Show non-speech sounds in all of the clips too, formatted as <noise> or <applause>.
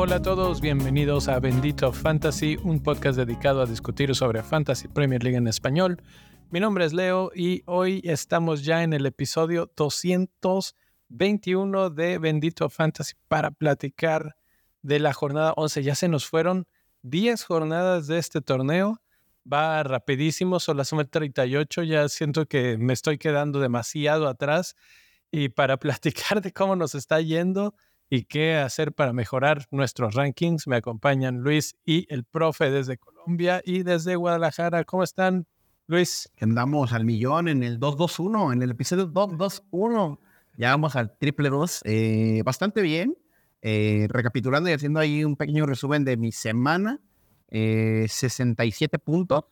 Hola a todos, bienvenidos a Bendito Fantasy, un podcast dedicado a discutir sobre Fantasy Premier League en español. Mi nombre es Leo y hoy estamos ya en el episodio 221 de Bendito Fantasy para platicar de la jornada 11. Ya se nos fueron 10 jornadas de este torneo. Va rapidísimo, son las 38, ya siento que me estoy quedando demasiado atrás. Y para <laughs> platicar de cómo nos está yendo, y qué hacer para mejorar nuestros rankings. Me acompañan Luis y el profe desde Colombia y desde Guadalajara. ¿Cómo están, Luis? Andamos al millón en el 221, en el episodio 221. Ya vamos al triple 2. Eh, bastante bien. Eh, recapitulando y haciendo ahí un pequeño resumen de mi semana. 67 eh, puntos.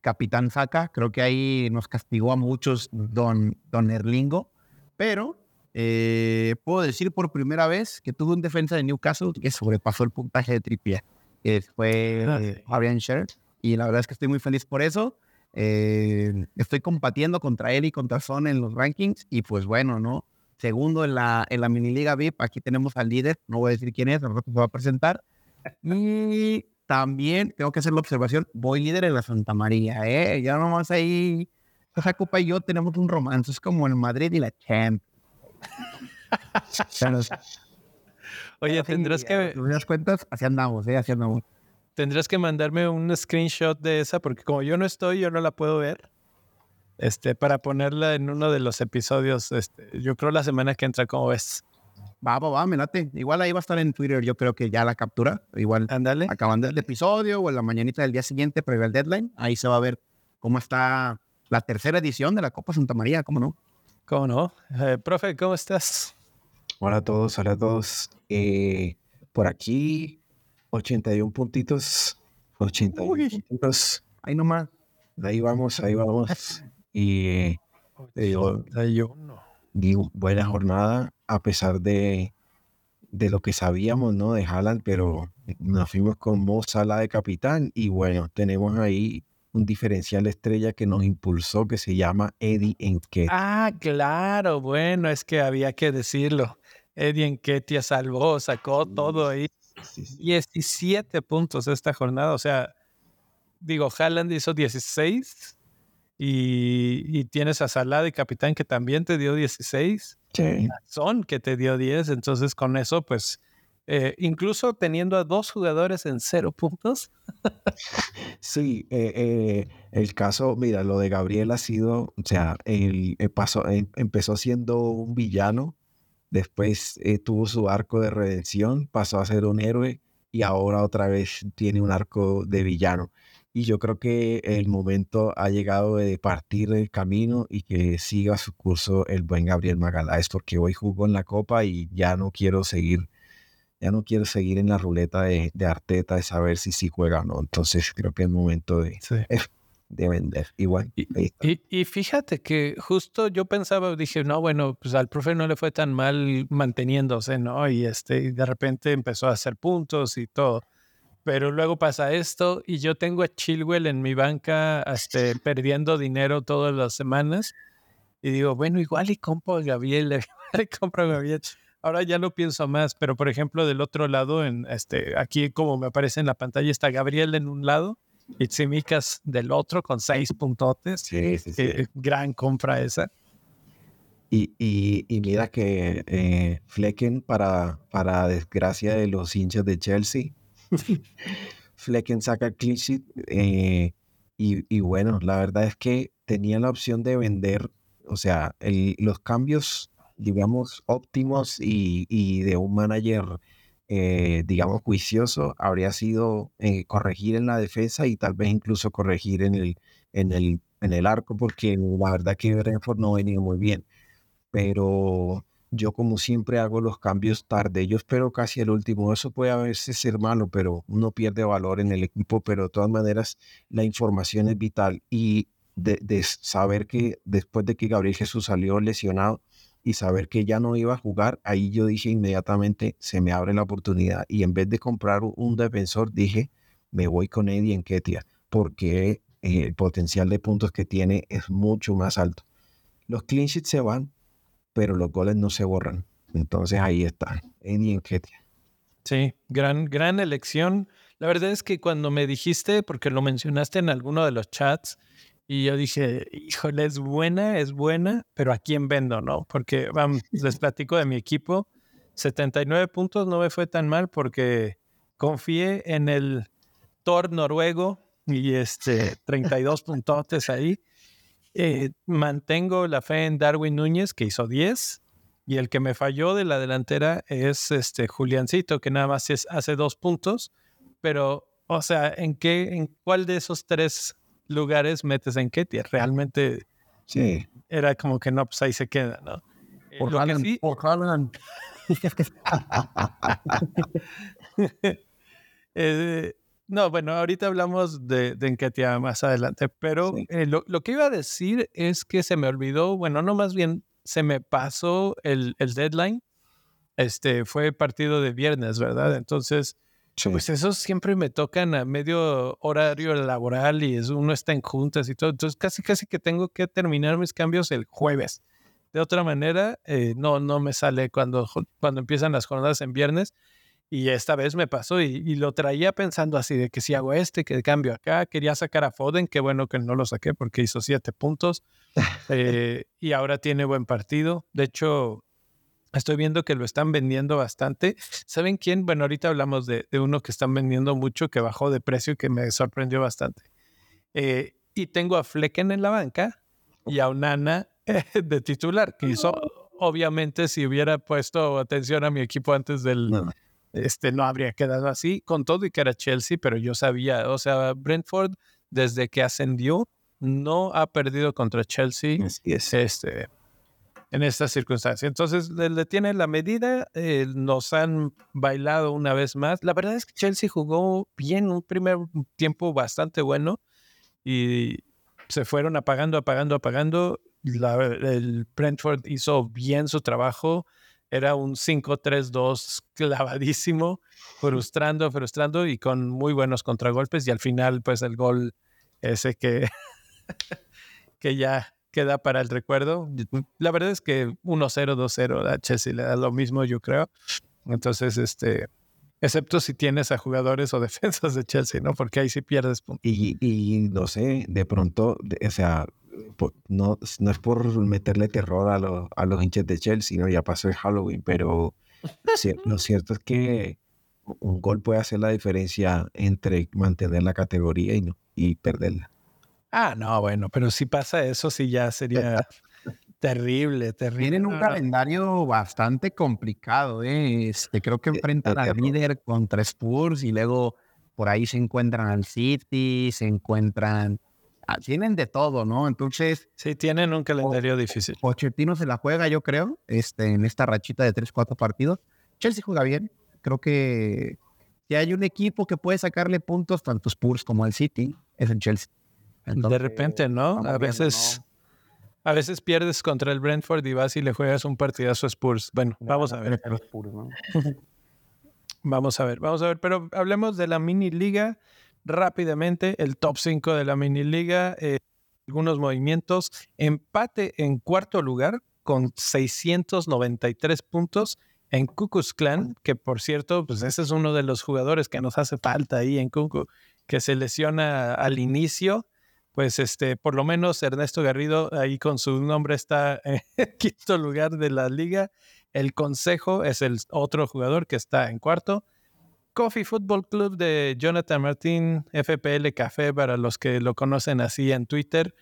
Capitán Saca, creo que ahí nos castigó a muchos don, don Erlingo, pero eh, puedo decir por primera vez que tuve un defensa de Newcastle que sobrepasó el puntaje de Trippier, que fue ah, eh, Fabian Scher. Y la verdad es que estoy muy feliz por eso. Eh, estoy combatiendo contra él y contra Son en los rankings. Y pues bueno, ¿no? Segundo en la, en la mini liga VIP, aquí tenemos al líder. No voy a decir quién es, no se va a presentar. Y también tengo que hacer la observación: voy líder en la Santa María, ¿eh? Ya nomás ahí. Esa copa y yo tenemos un romance, es como el Madrid y la Champions. Oye, tendrás que. das cuentas, así andamos, ¿eh? Así andamos. Tendrás que mandarme un screenshot de esa, porque como yo no estoy, yo no la puedo ver. Este, para ponerla en uno de los episodios, este, yo creo la semana que entra, ¿cómo ves? Va, va, va, me late. Igual ahí va a estar en Twitter, yo creo que ya la captura. Igual Ándale. acabando el episodio o en la mañanita del día siguiente, previo al deadline, ahí se va a ver cómo está la tercera edición de la Copa Santa María, ¿cómo no? ¿Cómo no? Eh, profe, ¿cómo estás? Hola a todos, hola a todos. Eh, por aquí, 81 puntitos. 81 puntitos. Ahí nomás. Ahí vamos, ahí vamos. <laughs> Y digo, digo, buena jornada, a pesar de, de lo que sabíamos, ¿no? De Haaland, pero nos fuimos con Mo Sala de capitán. Y bueno, tenemos ahí un diferencial estrella que nos impulsó que se llama Eddie Enquetia. Ah, claro, bueno, es que había que decirlo. Eddie Enquetia salvó, sacó todo ahí. 17 puntos esta jornada, o sea, digo, Haaland hizo 16 y, y tienes a Salah de capitán que también te dio 16. Sí. Son que te dio 10, entonces con eso pues eh, incluso teniendo a dos jugadores en cero puntos. <laughs> sí, eh, eh, el caso, mira, lo de Gabriel ha sido, o sea, el, paso, empezó siendo un villano, después tuvo su arco de redención, pasó a ser un héroe y ahora otra vez tiene un arco de villano. Y yo creo que el momento ha llegado de partir del camino y que siga su curso el buen Gabriel Magaláes, porque hoy jugó en la Copa y ya no quiero seguir ya no quiero seguir en la ruleta de, Arteta de saber si sí juega o no. Entonces creo que es momento de, <laughs> de vender. Igual. Y, fíjate que justo yo pensaba, dije, no, bueno, pues al profe no le fue tan mal manteniéndose, ¿no? Y este, de repente empezó a hacer puntos y todo. Pero luego pasa esto y yo tengo a Chilwell en mi banca este, perdiendo dinero todas las semanas. Y digo, bueno, igual y compro a Gabriel, <laughs> igual y compro a Gabriel ahora ya lo pienso más, pero por ejemplo, del otro lado, en este, aquí como me aparece en la pantalla, está Gabriel en un lado y Tsimikas del otro con seis puntotes. Sí, sí, sí. Eh, gran compra esa. Y, y, mira que eh, Flecken, para, para desgracia de los hinchas de Chelsea, <laughs> Flecken saca clean eh, y, y, bueno, la verdad es que tenía la opción de vender, o sea, el, los cambios digamos, óptimos y, de un manager, eh, digamos, juicioso, habría sido eh, corregir en la defensa y tal vez incluso corregir en el, en el, en el arco, porque la verdad que Brentford no venía muy bien. Pero yo como siempre hago los cambios tarde, yo espero casi el último, eso puede a veces ser malo, pero uno pierde valor en el equipo, pero de todas maneras la información es vital. Y de, de saber que después de que Gabriel Jesús salió lesionado, y saber que ya no iba a jugar, ahí yo dije inmediatamente, se me abre la oportunidad. Y en vez de comprar un defensor, dije, me voy con Eddie en Ketia, porque eh, el potencial de puntos que tiene es mucho más alto. Los clean se van, pero los goles no se borran. Entonces ahí está, Eddie en Ketia. Sí, gran, gran elección. La verdad es que cuando me dijiste, porque lo mencionaste en alguno de los chats, y yo dije, híjole, es buena, es buena, pero ¿a quién vendo, no? Porque vamos, les <laughs> platico de mi equipo. 79 puntos no me fue tan mal porque confié en el Thor noruego y este 32 puntotes ahí. Eh, mantengo la fe en Darwin Núñez, que hizo 10. Y el que me falló de la delantera es este Juliancito, que nada más hace dos puntos. Pero, o sea, ¿en qué, en cuál de esos tres lugares metes en Ketia? Realmente Sí. era como que no, pues ahí se queda, ¿no? Eh, Por Haaland, sí- por Haaland. <laughs> Eh, no, bueno, ahorita hablamos de, de Enquetia más adelante, pero Sí. eh, lo, lo que iba a decir es que se me olvidó, bueno, no más bien se me pasó el, el deadline. Este fue partido de viernes, ¿verdad? Entonces, Sí. pues esos siempre me tocan a medio horario laboral y es, uno está en juntas y todo. Entonces, casi, casi que tengo que terminar mis cambios el jueves. De otra manera, eh, no, no me sale cuando, cuando empiezan las jornadas en viernes. Y esta vez me pasó y, y lo traía pensando así de que si hago este, que cambio acá. Quería sacar a Foden, qué bueno que no lo saqué porque hizo siete puntos. <laughs> Eh, y ahora tiene buen partido. De hecho, estoy viendo que lo están vendiendo bastante. ¿Saben quién? Bueno, ahorita hablamos de, de uno que están vendiendo mucho, que bajó de precio y que me sorprendió bastante. Eh, y tengo a Flecken en la banca y a Unana <laughs> de titular, que hizo, obviamente, si hubiera puesto atención a mi equipo antes del, No. este, no habría quedado así, con todo y que era Chelsea, pero yo sabía, o sea, Brentford, desde que ascendió, no ha perdido contra Chelsea Así es. este, en estas circunstancias. Entonces, le, tiene la medida, eh, nos han bailado una vez más. La verdad es que Chelsea jugó bien, un primer tiempo bastante bueno y se fueron apagando, apagando, apagando. El Brentford hizo bien su trabajo. Era un 5-3-2 clavadísimo, frustrando, frustrando y con muy buenos contragolpes. Y al final, pues el gol ese que, <laughs> que ya queda para el recuerdo. La verdad es que 1-0, 2-0 a Chelsea le da lo mismo, yo creo. Entonces, este, excepto si tienes a jugadores o <laughs> defensas de Chelsea, ¿no? Porque ahí sí pierdes puntos. Y, no sé, de pronto, o sea, no, no es por meterle terror a, los a los hinchas de Chelsea, ¿no? Ya pasó el Halloween, pero lo cierto es que un gol puede hacer la diferencia entre mantener la categoría y, no, y perderla. Ah, no, bueno, pero si pasa eso, sí ya sería terrible, terrible. Tienen un No, no. calendario bastante complicado, ¿eh? Este, creo que enfrentan al líder contra Spurs y luego por ahí se encuentran al City, se encuentran... ah, Tienen de todo, ¿no? Entonces, Sí, tienen un calendario difícil. Pochettino se la juega, yo creo, este, en esta rachita de 3, 4 partidos. Chelsea juega bien. Creo que si hay un equipo que puede sacarle puntos tanto Spurs como al City, es el Chelsea. De repente, ¿no? A viendo, veces, ¿no? a veces pierdes contra el Brentford y vas y le juegas un partidazo a Spurs. Bueno, vamos a ver. Los Spurs, ¿no? <laughs> Vamos a ver, vamos a ver, pero hablemos de la mini liga rápidamente, el top 5 de la mini liga, eh, algunos movimientos, empate en cuarto lugar con 693 puntos en Cucus Clan, que por cierto, pues ese es uno de los jugadores que nos hace falta ahí en Cucu, que se lesiona al inicio, pues este, por lo menos Ernesto Garrido ahí con su nombre está en <laughs> quinto lugar de la liga. El Consejo es el otro jugador que está en cuarto. Coffee Football Club de Jonathan Martín, FPL Café, para los que lo conocen así en Twitter,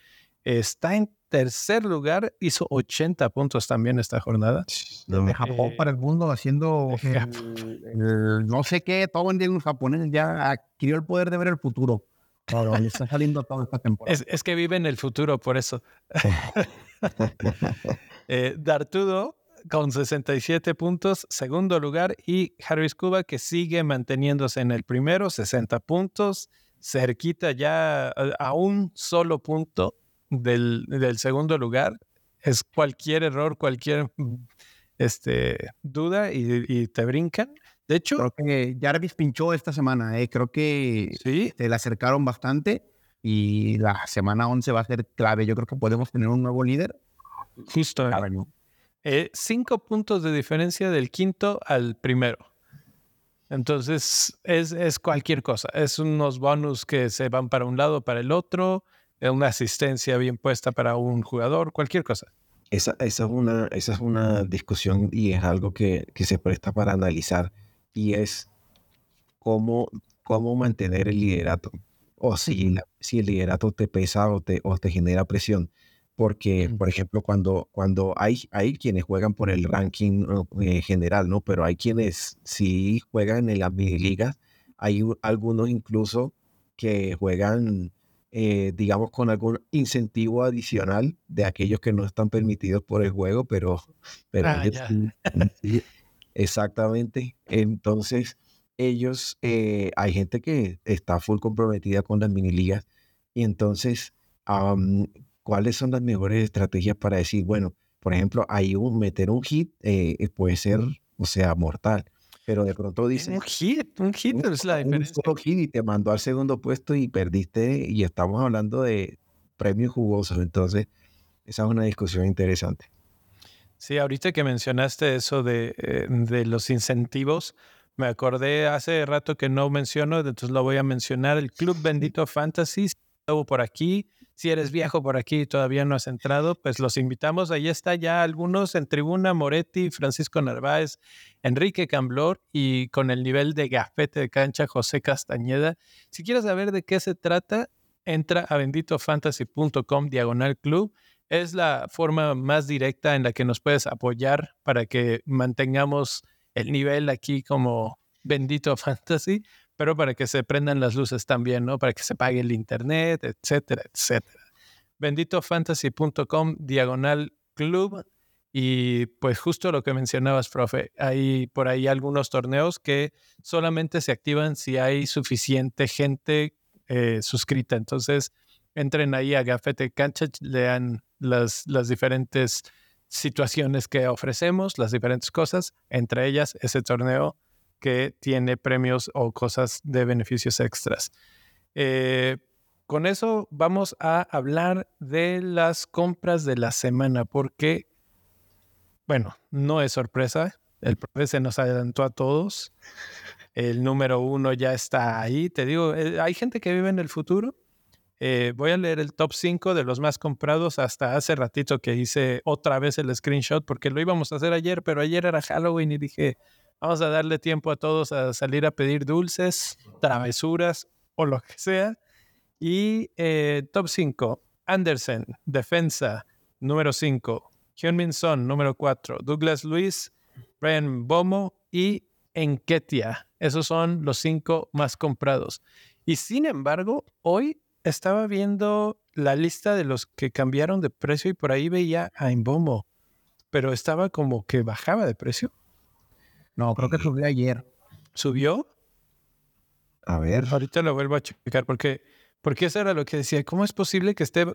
está en tercer lugar, hizo 80 puntos también esta jornada. No, de Japón Eh, para el mundo haciendo el no sé qué, todo en los japoneses ya adquirió el poder de ver el futuro. Claro, está saliendo toda esta temporada. Es, es que vive en el futuro, por eso. <laughs> Eh, Dartudo con 67 puntos, segundo lugar, y Harris Cuba que sigue manteniéndose en el primero, 60 puntos, cerquita ya a, a un solo punto del, del segundo lugar. Es cualquier error, cualquier este, duda y, y te brincan. De hecho, Creo que Jarvis pinchó esta semana, eh. creo que sí, se le acercaron bastante y la semana 11 va a ser clave. Yo creo que podemos tener un nuevo líder. justo. ¿no? Eh, cinco puntos de diferencia del quinto al primero. Entonces, es, es cualquier cosa. Es unos bonus que se van para un lado, para el otro, una asistencia bien puesta para un jugador, cualquier cosa. Esa, esa, es, una, esa es una discusión y es algo que, que se presta para analizar y es cómo, cómo mantener el liderato o si, si el liderato te pesa o te, o te genera presión. Porque, por ejemplo, cuando, cuando hay, hay quienes juegan por el ranking eh, general, ¿no? Pero hay quienes sí juegan en las mini ligas. Hay algunos incluso que juegan, eh, digamos, con algún incentivo adicional de aquellos que no están permitidos por el juego, pero, pero Ah, ya. <laughs> exactamente. Entonces, ellos, eh, hay gente que está full comprometida con las mini ligas y entonces, am, ¿cuáles son las mejores estrategias para decir, bueno, por ejemplo, hay un meter un hit eh, eh, puede ser, o sea, mortal, pero de pronto dices, Un hit, un hit un, es la <laughs> un diferencia. solo hit y te mandó al segundo puesto y perdiste y estamos hablando de premios jugosos, entonces esa es una discusión interesante. Sí, ahorita que mencionaste eso de, eh, de los incentivos, me acordé hace rato que no menciono, entonces lo voy a mencionar. El Club Bendito Fantasy, si estuvo por aquí, si eres viejo por aquí y todavía no has entrado, pues los invitamos. Ahí está ya algunos en tribuna, Moretti, Francisco Narváez, Enrique Camblor y con el nivel de gafete de cancha, José Castañeda. Si quieres saber de qué se trata, entra a benditofantasy.com diagonal club es la forma más directa en la que nos puedes apoyar para que mantengamos el nivel aquí como bendito <laughs> fantasy, pero para que se prendan las luces también, ¿no? Para que se pague el internet, etcétera, etcétera. Benditofantasy.com diagonal club. Y pues justo lo que mencionabas, profe, hay por ahí algunos torneos que solamente se activan si hay suficiente gente eh, suscrita. Entonces, entren ahí a Gafete Cancha, lean las, diferentes situaciones que ofrecemos, las diferentes cosas, entre ellas ese torneo que tiene premios o cosas de beneficios extras. Eh, con eso vamos a hablar de las compras de la semana, porque, bueno, no es sorpresa, el profe se nos adelantó a todos, el número uno ya está ahí, te digo, eh, hay gente que vive en el futuro, eh, voy a leer el top 5 de los más comprados hasta hace ratito que hice otra vez el screenshot porque lo íbamos a hacer ayer, pero ayer era Halloween y dije, vamos a darle tiempo a todos a salir a pedir dulces, travesuras o lo que sea. Y eh, top 5, Anderson, defensa, número 5, Hyunmin Son, número 4, Douglas Luis, Brian Bomo y Enketia. Esos son los cinco más comprados. Y sin embargo, hoy estaba viendo la lista de los que cambiaron de precio y por ahí veía a Embomo, pero estaba como que bajaba de precio. No, creo que subió ayer. ¿Subió? A ver, Ahorita lo vuelvo a checar porque, porque eso era lo que decía. ¿Cómo es posible que esté,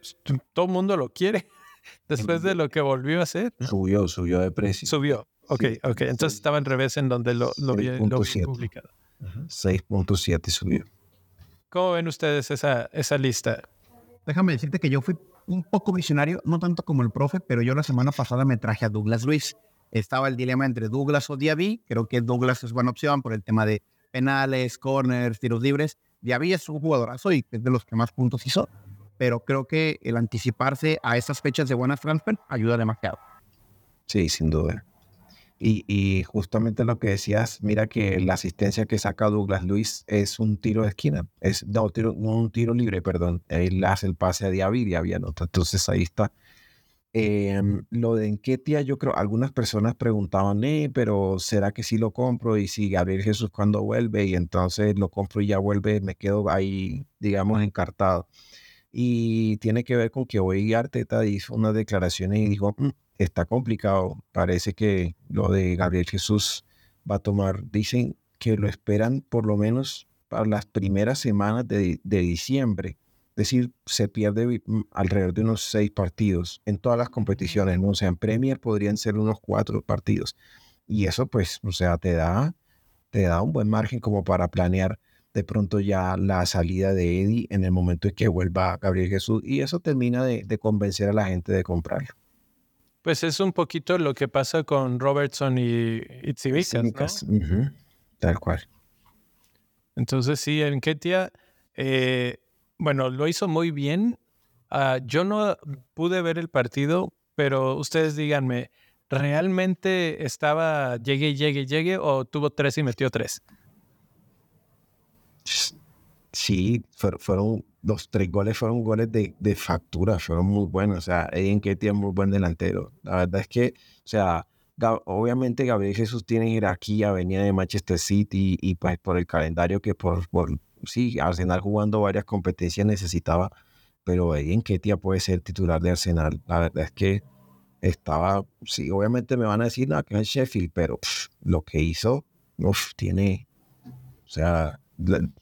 todo el mundo lo quiere <laughs> después de lo que volvió a hacer? subió, subió de precio. Subió. Ok, ok. Entonces estaba en revés en donde lo, lo vi, lo vi 6.7. publicado. 6.7 subió. ¿Cómo ven ustedes esa, esa lista? Déjame decirte que yo fui un poco visionario, no tanto como el profe, pero yo la semana pasada me traje a Douglas Luis. Estaba el dilema entre Douglas o Diaby. Creo que Douglas es buena opción por el tema de penales, corners, tiros libres. Diaby es un jugadorazo y es de los que más puntos hizo, pero creo que el anticiparse a esas fechas de buenas transfer ayuda demasiado. Sí, sin duda. Y, y justamente lo que decías, mira que la asistencia que saca Douglas Luis es un tiro de esquina, es no, tiro, no, un tiro libre, perdón. Él hace el pase a Diaby, Diaby anota. Entonces ahí está. Em, lo de Enquetia, yo creo, algunas personas preguntaban, eh, pero ¿será que sí lo compro? Y si Gabriel Jesús cuando vuelve, y entonces lo compro y ya vuelve, me quedo ahí, digamos, encartado. Y tiene que ver con que hoy Arteta hizo unas declaraciones y dijo, "Mm, está complicado, parece que lo de Gabriel Jesús va a tomar, dicen que lo esperan por lo menos para las primeras semanas de, de diciembre. Es decir, se pierde mm, alrededor de unos seis partidos en todas las competiciones, ¿no? O sea, en Premier podrían ser unos cuatro partidos. Y eso, pues, o sea, te da, te da un buen margen como para planear de pronto ya la salida de Eddie en el momento en que vuelva Gabriel Jesús. Y eso termina de, de convencer a la gente de comprarlo. Pues es un poquito lo que pasa con Robertson y Itzibicas, ¿no? Tal cual. Entonces sí, en Ketia, eh, bueno, lo hizo muy bien. Ah, yo no pude ver el partido, pero ustedes díganme, ¿realmente estaba llegue, llegue, llegue o tuvo tres y metió tres? Sí, fueron, los tres goles fueron goles de, de factura, fueron muy buenos. O sea, en Ketia es muy buen delantero. La verdad es que, o sea, obviamente Gabriel Jesús tiene jerarquía, venía de Manchester City y pues por el calendario que por, por sí, Arsenal jugando varias competencias necesitaba, pero en Ketia puede ser titular de Arsenal. La verdad es que estaba, sí, obviamente me van a decir, no, que es Sheffield, pero lo que hizo, uf, tiene, o sea,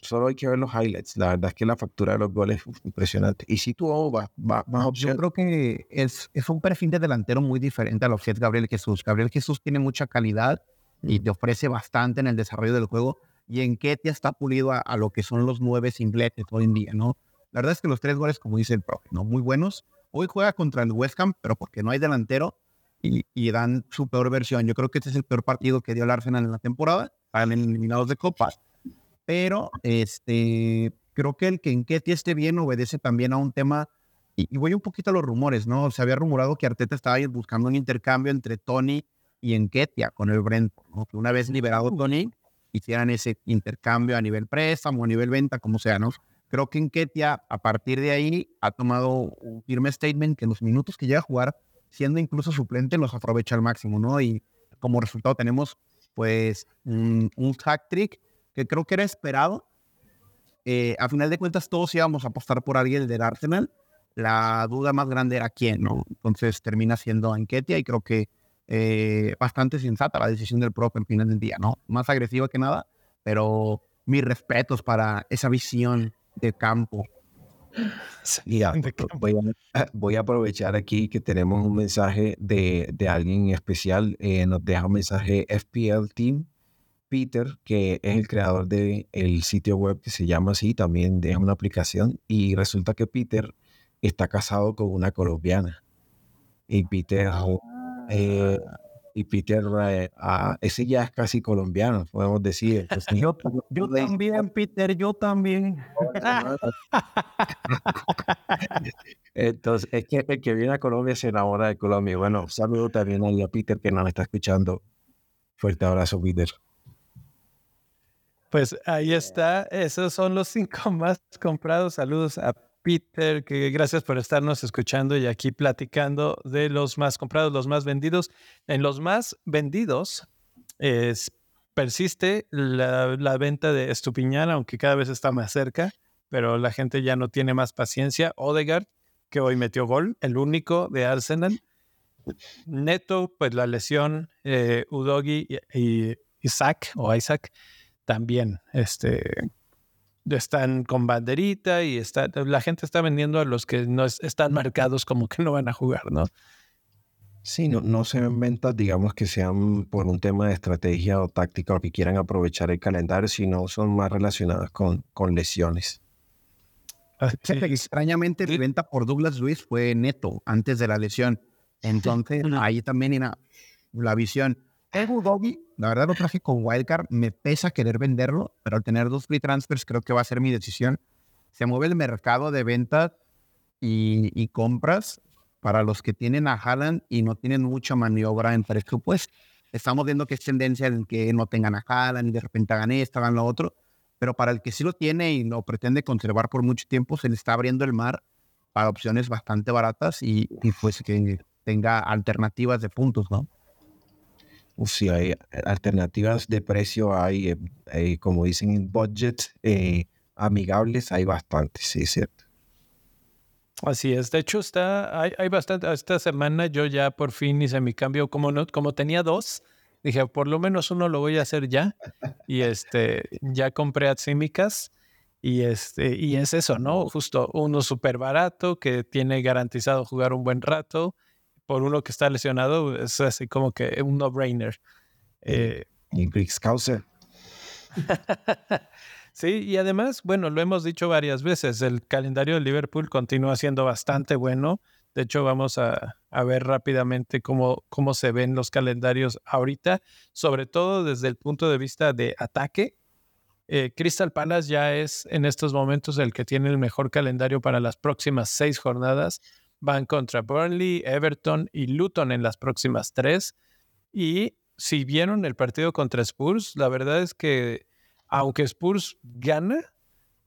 solo hay que ver los highlights. La verdad es que la factura de los goles es impresionante. Y si tú vas va, más opciones. Yo creo que es, es un perfil de delantero muy diferente a lo que es Gabriel Jesús. Gabriel Jesús tiene mucha calidad y te ofrece bastante en el desarrollo del juego. Y en Ketia está pulido a, lo que son los nueve singletes hoy en día, ¿no? La verdad es que los tres goles, como dice el profe, ¿no? Muy buenos. Hoy juega contra el West Ham, pero porque no hay delantero y, y dan su peor versión. Yo creo que este es el peor partido que dio el Arsenal en la temporada. Están eliminados de Copa pero este, creo que el que Enquetia esté bien obedece también a un tema, y, voy un poquito a los rumores, ¿no? Se había rumorado que Arteta estaba buscando un intercambio entre Tony y Enquetia con el Brentford, ¿no? Que una vez liberado Tony, hicieran ese intercambio a nivel préstamo, a nivel venta, como sea, ¿no? Creo que Enquetia, a partir de ahí, ha tomado un firme statement que en los minutos que llega a jugar, siendo incluso suplente, los aprovecha al máximo, ¿no? Y como resultado tenemos, pues, un, un hack trick que creo que era esperado. Eh, a final de cuentas, todos íbamos a apostar por alguien del Arsenal. La duda más grande era quién, ¿no? Entonces termina siendo Anquetia y creo que eh, bastante sensata la decisión del propio en final del día, ¿no? Más agresiva que nada, pero mis respetos para esa visión de campo. <clears throat> voy, a, aprovechar aquí que tenemos un mensaje de, de alguien especial. Eh, nos deja un mensaje FPL Team Peter, que es el creador del el sitio web que se llama así, también es una aplicación, y resulta que Peter está casado con una colombiana. Y Peter, eh, ah. y Peter, eh, ah, ese ya es casi colombiano, podemos decir. <laughs> yo, también, Peter, yo también. <laughs> Entonces, es que el que viene a Colombia se enamora de Colombia. Bueno, saludo también a Peter que nos está escuchando. Fuerte abrazo, Peter. Pues ahí está. Esos son los cinco <laughs> más comprados. Saludos a Peter, que gracias por estarnos escuchando y aquí platicando de los más comprados, los más vendidos. En los más vendidos es, persiste la, la venta de Estupiñán, aunque cada vez está más cerca, pero la gente ya no tiene más paciencia. Odegaard, que hoy metió gol, el único de Arsenal. Neto, pues la lesión, eh, Udogi y Isaac o Isaac también este, están con banderita y está, la gente está vendiendo a los que no están marcados como que no van a jugar, ¿no? Sí, no, no se ven ventas, digamos, que sean por un tema de estrategia o táctica o que quieran aprovechar el calendario, sino son más relacionadas con, con lesiones. Ah, extrañamente, la venta por Douglas Luis fue neto antes de la lesión. Entonces, ahí también era la visión. Evo Doggy, la verdad lo traje con Wildcard. Me pesa querer venderlo, pero al tener dos free transfers creo que va a ser mi decisión. Se mueve el mercado de ventas y, compras para los que tienen a Haaland y no tienen mucha maniobra en presupuesto. Estamos viendo que es tendencia en que no tengan a Haaland y de repente hagan esto, hagan lo otro. Pero para el que sí lo tiene y lo pretende conservar por mucho tiempo, se le está abriendo el mar para opciones bastante baratas y, y pues que tenga alternativas de puntos, ¿no? Si hay alternativas de precio, hay, eh, eh, como dicen en budget, eh, amigables, hay bastantes, sí, es cierto. Así es. De hecho, está, hay, hay bastante. Esta semana yo ya por fin hice mi cambio. Como no, como tenía dos, dije, por lo menos uno lo voy a hacer ya. Y este, ya compré Atsímicas. Y este, y es eso, ¿no? Justo uno súper barato que tiene garantizado jugar un buen rato por uno que está lesionado, es así como que un no-brainer. Eh, y <laughs> sí, y además, bueno, lo hemos dicho varias veces, el calendario de Liverpool continúa siendo bastante bueno. De hecho, vamos a, a, ver rápidamente cómo, cómo se ven los calendarios ahorita, sobre todo desde el punto de vista de ataque. Eh, Crystal Palace ya es en estos momentos el que tiene el mejor calendario para las próximas seis jornadas. Van contra Burnley, Everton y Luton en las próximas tres. Y si vieron el partido contra Spurs, la verdad es que aunque Spurs gana,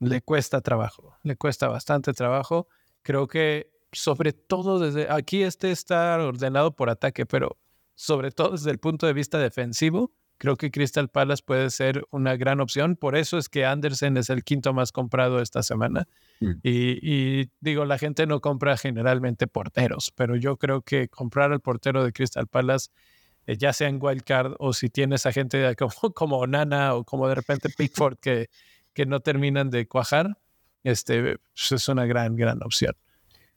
le cuesta trabajo, le cuesta bastante trabajo. Creo que sobre todo desde aquí este está ordenado por ataque, pero sobre todo desde el punto de vista defensivo, creo que Crystal Palace puede ser una gran opción. Por eso es que Andersen es el quinto más comprado esta semana. Mm. Y, digo, la gente no compra generalmente porteros, pero yo creo que comprar al portero de Crystal Palace, eh, ya sea en Wildcard o si tienes a gente como, <laughs> como Nana o como de repente Pickford que, que no terminan de cuajar, este, pues, es una gran, gran opción.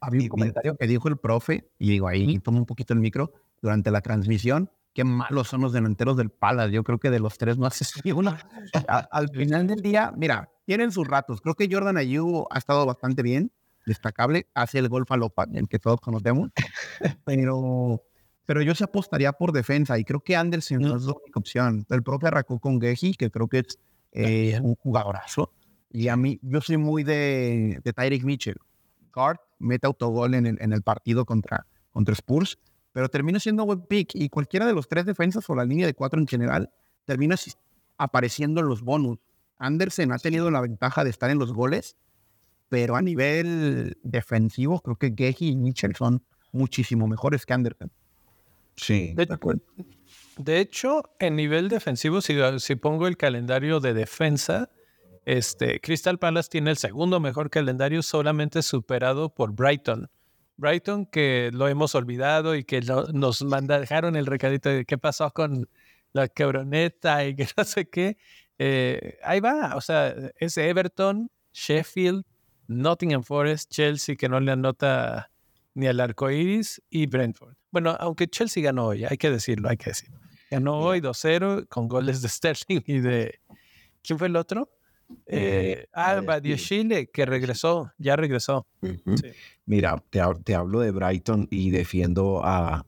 Había un comentario que dijo el profe, y digo, ahí tomo un poquito el micro, durante la transmisión, qué malos son los delanteros del Palace. Yo creo que de los tres no hace una. <laughs> <laughs> Al final del día, mira, tienen sus ratos. Creo que Jordan Ayew ha estado bastante bien, destacable. Hace el gol falopa, el que todos conocemos. <laughs> Pero, pero yo se apostaría por defensa y creo que Anderson no es la única opción. El propio arrancó con Geji, que creo que es eh, un jugadorazo. Y a mí, yo soy muy de, de Tyreek Mitchell. Guard, mete autogol en el, en el partido contra, contra Spurs pero termina siendo buen pick y cualquiera de los tres defensas o la línea de cuatro en general termina apareciendo en los bonus. Andersen ha tenido la ventaja de estar en los goles, pero a nivel defensivo creo que Gehi y Mitchell son muchísimo mejores que Andersen. Sí, de, acuerdo. De hecho, en nivel defensivo, si, si pongo el calendario de defensa, este, Crystal Palace tiene el segundo mejor calendario, solamente superado por Brighton. Brighton, que lo hemos olvidado y que nos manda, dejaron el recadito de qué pasó con la cabroneta y que <laughs> no sé qué. Eh, ahí va, o sea, es Everton, Sheffield, Nottingham Forest, Chelsea, que no le anota ni al arco iris, y Brentford. Bueno, aunque Chelsea ganó hoy, hay que decirlo, hay que decirlo. Ganó hoy 2-0 con goles de <laughs> Sterling y de. ¿Quién fue el otro? Eh, ah, Chile, que regresó, ya regresó. Mira, te, hablo de Brighton y defiendo a,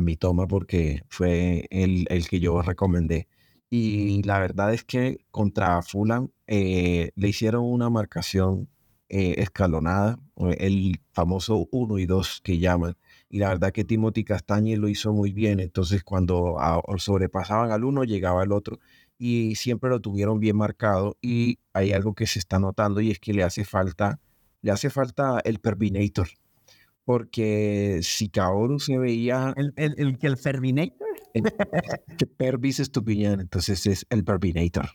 mi toma porque fue el, que yo recomendé. Y la verdad es que contra Fulham eh, le hicieron una marcación eh, escalonada, el famoso 1 y 2 que llaman. Y la verdad que Timothy Castañe lo hizo muy bien. Entonces, cuando sobrepasaban al uno, llegaba el otro y siempre lo tuvieron bien marcado y hay algo que se está notando y es que le hace falta, le hace falta el Pervinator. Porque si Kaoru se veía... ¿El, el, el, el Pervinator? que Pervis es tu piñón, entonces es el Pervinator.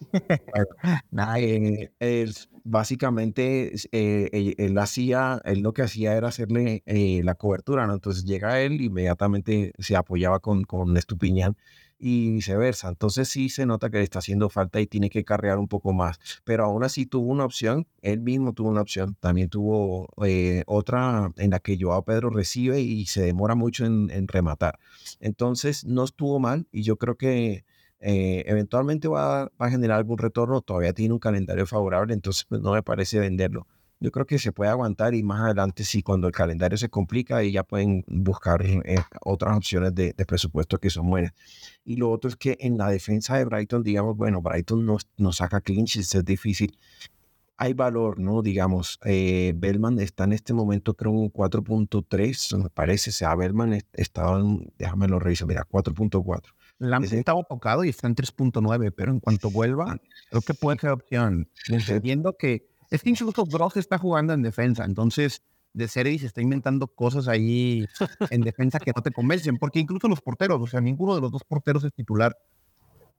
<laughs> eh, es, básicamente eh, él, hacía, él lo que hacía era hacerle eh, la cobertura, ¿no? Entonces llega él, inmediatamente se apoyaba con, con Estupiñán y viceversa. Entonces sí se nota que le está haciendo falta y tiene que carrear un poco más. Pero aún así tuvo una opción, él mismo tuvo una opción. También tuvo eh, otra en la que Joao Pedro recibe y se demora mucho en, rematar. Entonces no estuvo mal y yo creo que eh, eventualmente va, va, a generar algún retorno. Todavía tiene un calendario favorable, entonces pues, no me parece venderlo yo creo que se puede aguantar y más adelante, si cuando el calendario se complica, y ya pueden buscar eh, otras opciones de, presupuesto que son buenas. Y lo otro es que en la defensa de Brighton, digamos, bueno, Brighton no, no saca clinches, es difícil. Hay valor, ¿no? Digamos, eh, Bellman está en este momento, creo, un 4.3, me parece. O sea, Bellman estaba, en, déjame lo revisar, mira, 4.4. La estaba tocado y está en 3.9, pero en cuanto vuelva, creo que puede ser opción. Entendiendo que es que incluso Dross está jugando en defensa, entonces de serie se está inventando cosas ahí en defensa que no te convencen, porque incluso los porteros, o sea, ninguno de los dos porteros es titular.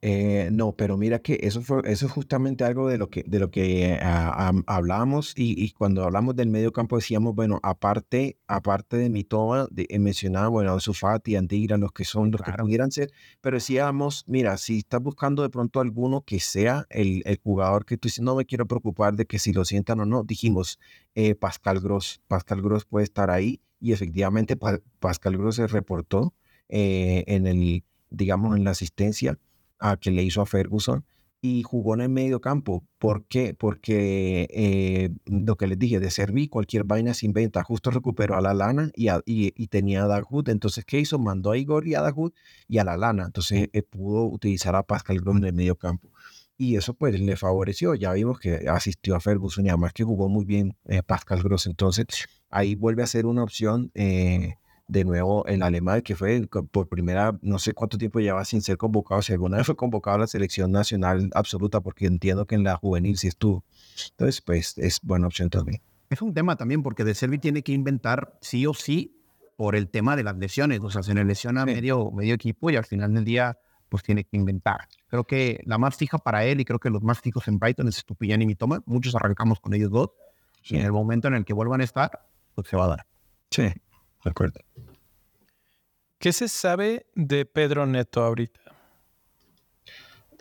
Eh, no, pero mira que eso fue, eso es justamente algo de lo que, de lo que ah, hablamos y, cuando hablamos del medio campo decíamos, bueno, aparte, aparte de mi toma, de, eh, mencionaba, bueno, Ansu Fati, Antigra, los que son, los que pudieran ser, pero decíamos, mira, si estás buscando de pronto alguno que sea el, el, jugador que tú dices, no me quiero preocupar de que si lo sientan o no, dijimos, eh, Pascal Gross, Pascal Gross puede estar ahí y efectivamente Pascal Gross se reportó en el, digamos, en la asistencia a que le hizo a Ferguson y jugó en el medio campo. ¿Por qué? Porque eh, lo que les dije, de servir cualquier vaina sin venta, justo recuperó a la lana y, y, tenía a Daghut. Entonces, ¿qué hizo? Mandó a Igor y a Daghut y a la lana. Entonces, eh, pudo utilizar a Pascal Grom en el medio campo. y eso pues le favoreció. Ya vimos que asistió a Ferguson y además que jugó muy bien eh, Pascal Gross. Entonces ahí vuelve a ser una opción eh, de nuevo el alemán que fue por primera, no sé cuánto tiempo lleva sin ser convocado, si alguna vez fue convocado a la selección nacional absoluta, porque entiendo que en la juvenil sí estuvo. Entonces pues es buena opción también. Es un tema también porque De Servi tiene que inventar sí o sí por el tema de las lesiones. O sea, se le lesiona medio, medio equipo y al final del día pues tiene que inventar. Creo que la más fija para él y creo que los más fijos en Brighton es Estupiñán y Mitoma. Muchos arrancamos con ellos dos. Y en el momento en el que vuelvan a estar, pues se va a dar. Sí, de acuerdo. ¿Qué se sabe de Pedro Neto ahorita?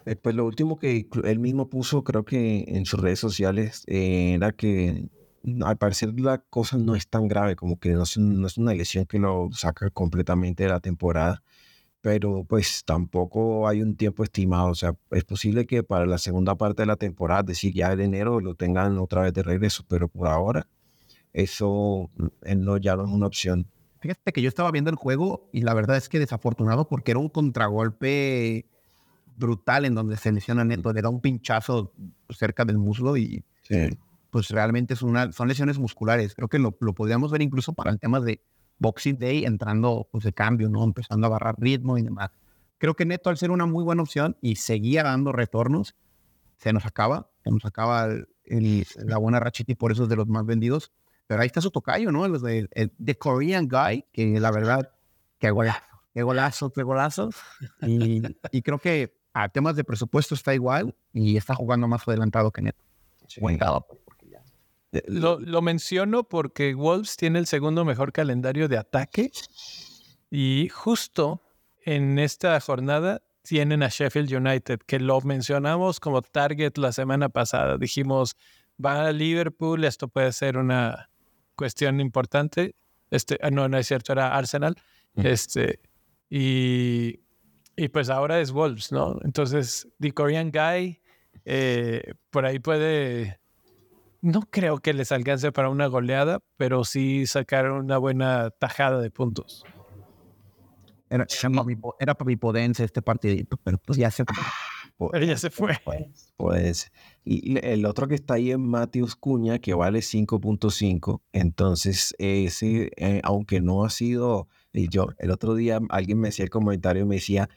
Eh, pues lo último que él mismo puso, creo que en sus redes sociales, eh, era que al parecer la cosa no es tan grave, como que no es, no es una lesión que lo saca completamente de la temporada pero pues tampoco hay un tiempo estimado. O sea, es posible que para la segunda parte de la temporada, es decir, ya en enero, lo tengan otra vez de regreso, pero por ahora eso mm, no, ya no es una opción. Fíjate que yo estaba viendo el juego y la verdad es que desafortunado porque era un contragolpe brutal en donde se lesiona Neto, le da un pinchazo cerca del muslo y pues realmente es una, son lesiones musculares. Creo que lo, lo podríamos ver incluso para el tema de Boxing Day entrando pues de cambio, ¿no? Empezando a agarrar ritmo y demás. Creo que Neto al ser una muy buena opción y seguía dando retornos, se nos acaba, se nos acaba la buena rachita y por eso es de los más vendidos. Pero ahí está su tocayo, ¿no? Los de, el, The Korean Guy, que la verdad, qué golazo, qué golazo, qué golazo. Y, y creo que a temas de presupuesto está igual y está jugando más adelantado que Neto. Sí. Buen eh, lo, lo, menciono porque Wolves tiene el segundo mejor calendario de ataque y justo en esta jornada tienen a Sheffield United, que lo mencionamos como target la semana pasada. Dijimos, va a Liverpool, esto puede ser una cuestión importante. Este, ah, no, no es cierto, era Arsenal. Este, y, y, pues ahora es Wolves, ¿no? Entonces, The Korean Guy eh, por ahí puede no creo que les alcance para una goleada, pero sí sacaron una buena tajada de puntos. Era, era para mi potencia este partidito, pero pues ya se Pero ya se fue. Pues, pues, y el otro que está ahí es Matius Cuña, que vale 5.5. Entonces, ese, eh, aunque no ha sido, y yo, el otro día alguien me hacía el comentario, me decía,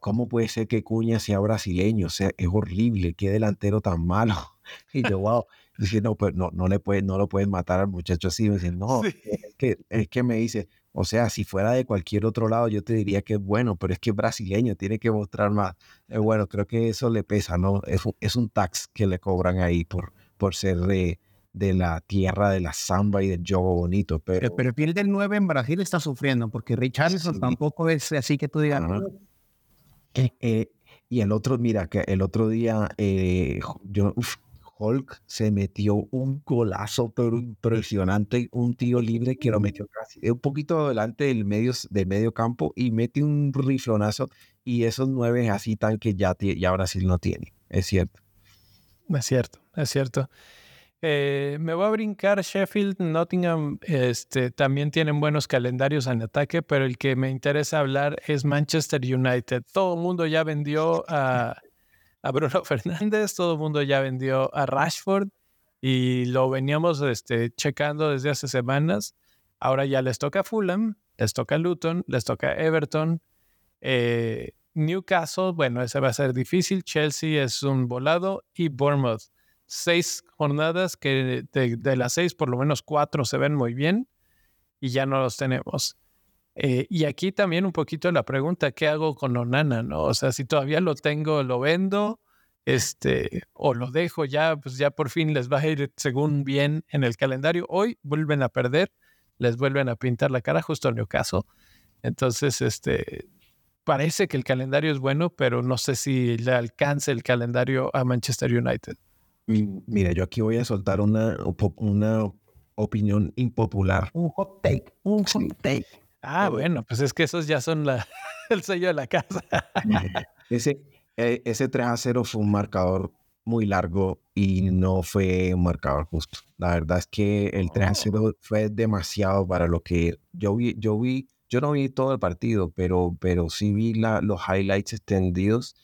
¿cómo puede ser que Cuña sea brasileño? O sea, es horrible, qué delantero tan malo. <laughs> Y yo, <laughs> wow, Dice, no, pues no, no, le puede, no lo pueden matar al muchacho así. Me dice, no, es, que, es que me dice, o sea, si fuera de cualquier otro lado, yo te diría que es bueno, pero es que es brasileño, tiene que mostrar más. Eh, bueno, creo que eso le pesa, ¿no? Es un, es un tax que le cobran ahí por, por ser de, de la tierra de la samba y del juego bonito. Pero, pero, el del 9 en Brasil está sufriendo, porque Richardson sí. tampoco es así que tú digas. Eh, eh, y el otro, mira, que el otro día, eh, yo, uf, Hulk se metió un golazo pero impresionante, un tiro libre que lo metió casi un poquito delante del medio, del medio campo y mete un riflonazo y esos nueve así tan que ya, ya Brasil no tiene, es cierto. Es cierto, es cierto. Eh, me voy a brincar Sheffield, Nottingham, este, también tienen buenos calendarios en ataque, pero el que me interesa hablar es Manchester United. Todo el mundo ya vendió a a Bruno <laughs> Fernández, todo el mundo ya vendió a Rashford y lo veníamos este, checando desde hace semanas. Ahora ya les toca Fulham, les toca Luton, les toca Everton. Eh, Newcastle, bueno, ese va a ser difícil. Chelsea es un volado y Bournemouth. Seis jornadas que de las seis, por lo menos cuatro se ven muy bien y ya no los tenemos. Eh, y aquí también un poquito la pregunta, ¿qué hago con Onana? ¿no? O sea, si todavía lo tengo, lo vendo, este, o lo dejo ya, pues ya por fin les va a ir según bien en el calendario. Hoy vuelven a perder, les vuelven a pintar la cara justo en el caso. Entonces, este, parece que el calendario es bueno, pero no sé si le alcance el calendario a Manchester United. Mira, yo aquí voy a soltar una, una opinión impopular. Un hot take, un hot take. Ah, bueno, pues es que esos ya son la, <laughs> el sello de la casa. ese, e, ese 3 a 0 fue un marcador muy largo y no fue un marcador justo. La verdad es que el 3 a 0 fue demasiado para lo que yo vi. Yo vi, yo no vi todo el partido, pero, pero sí vi la, los highlights extendidos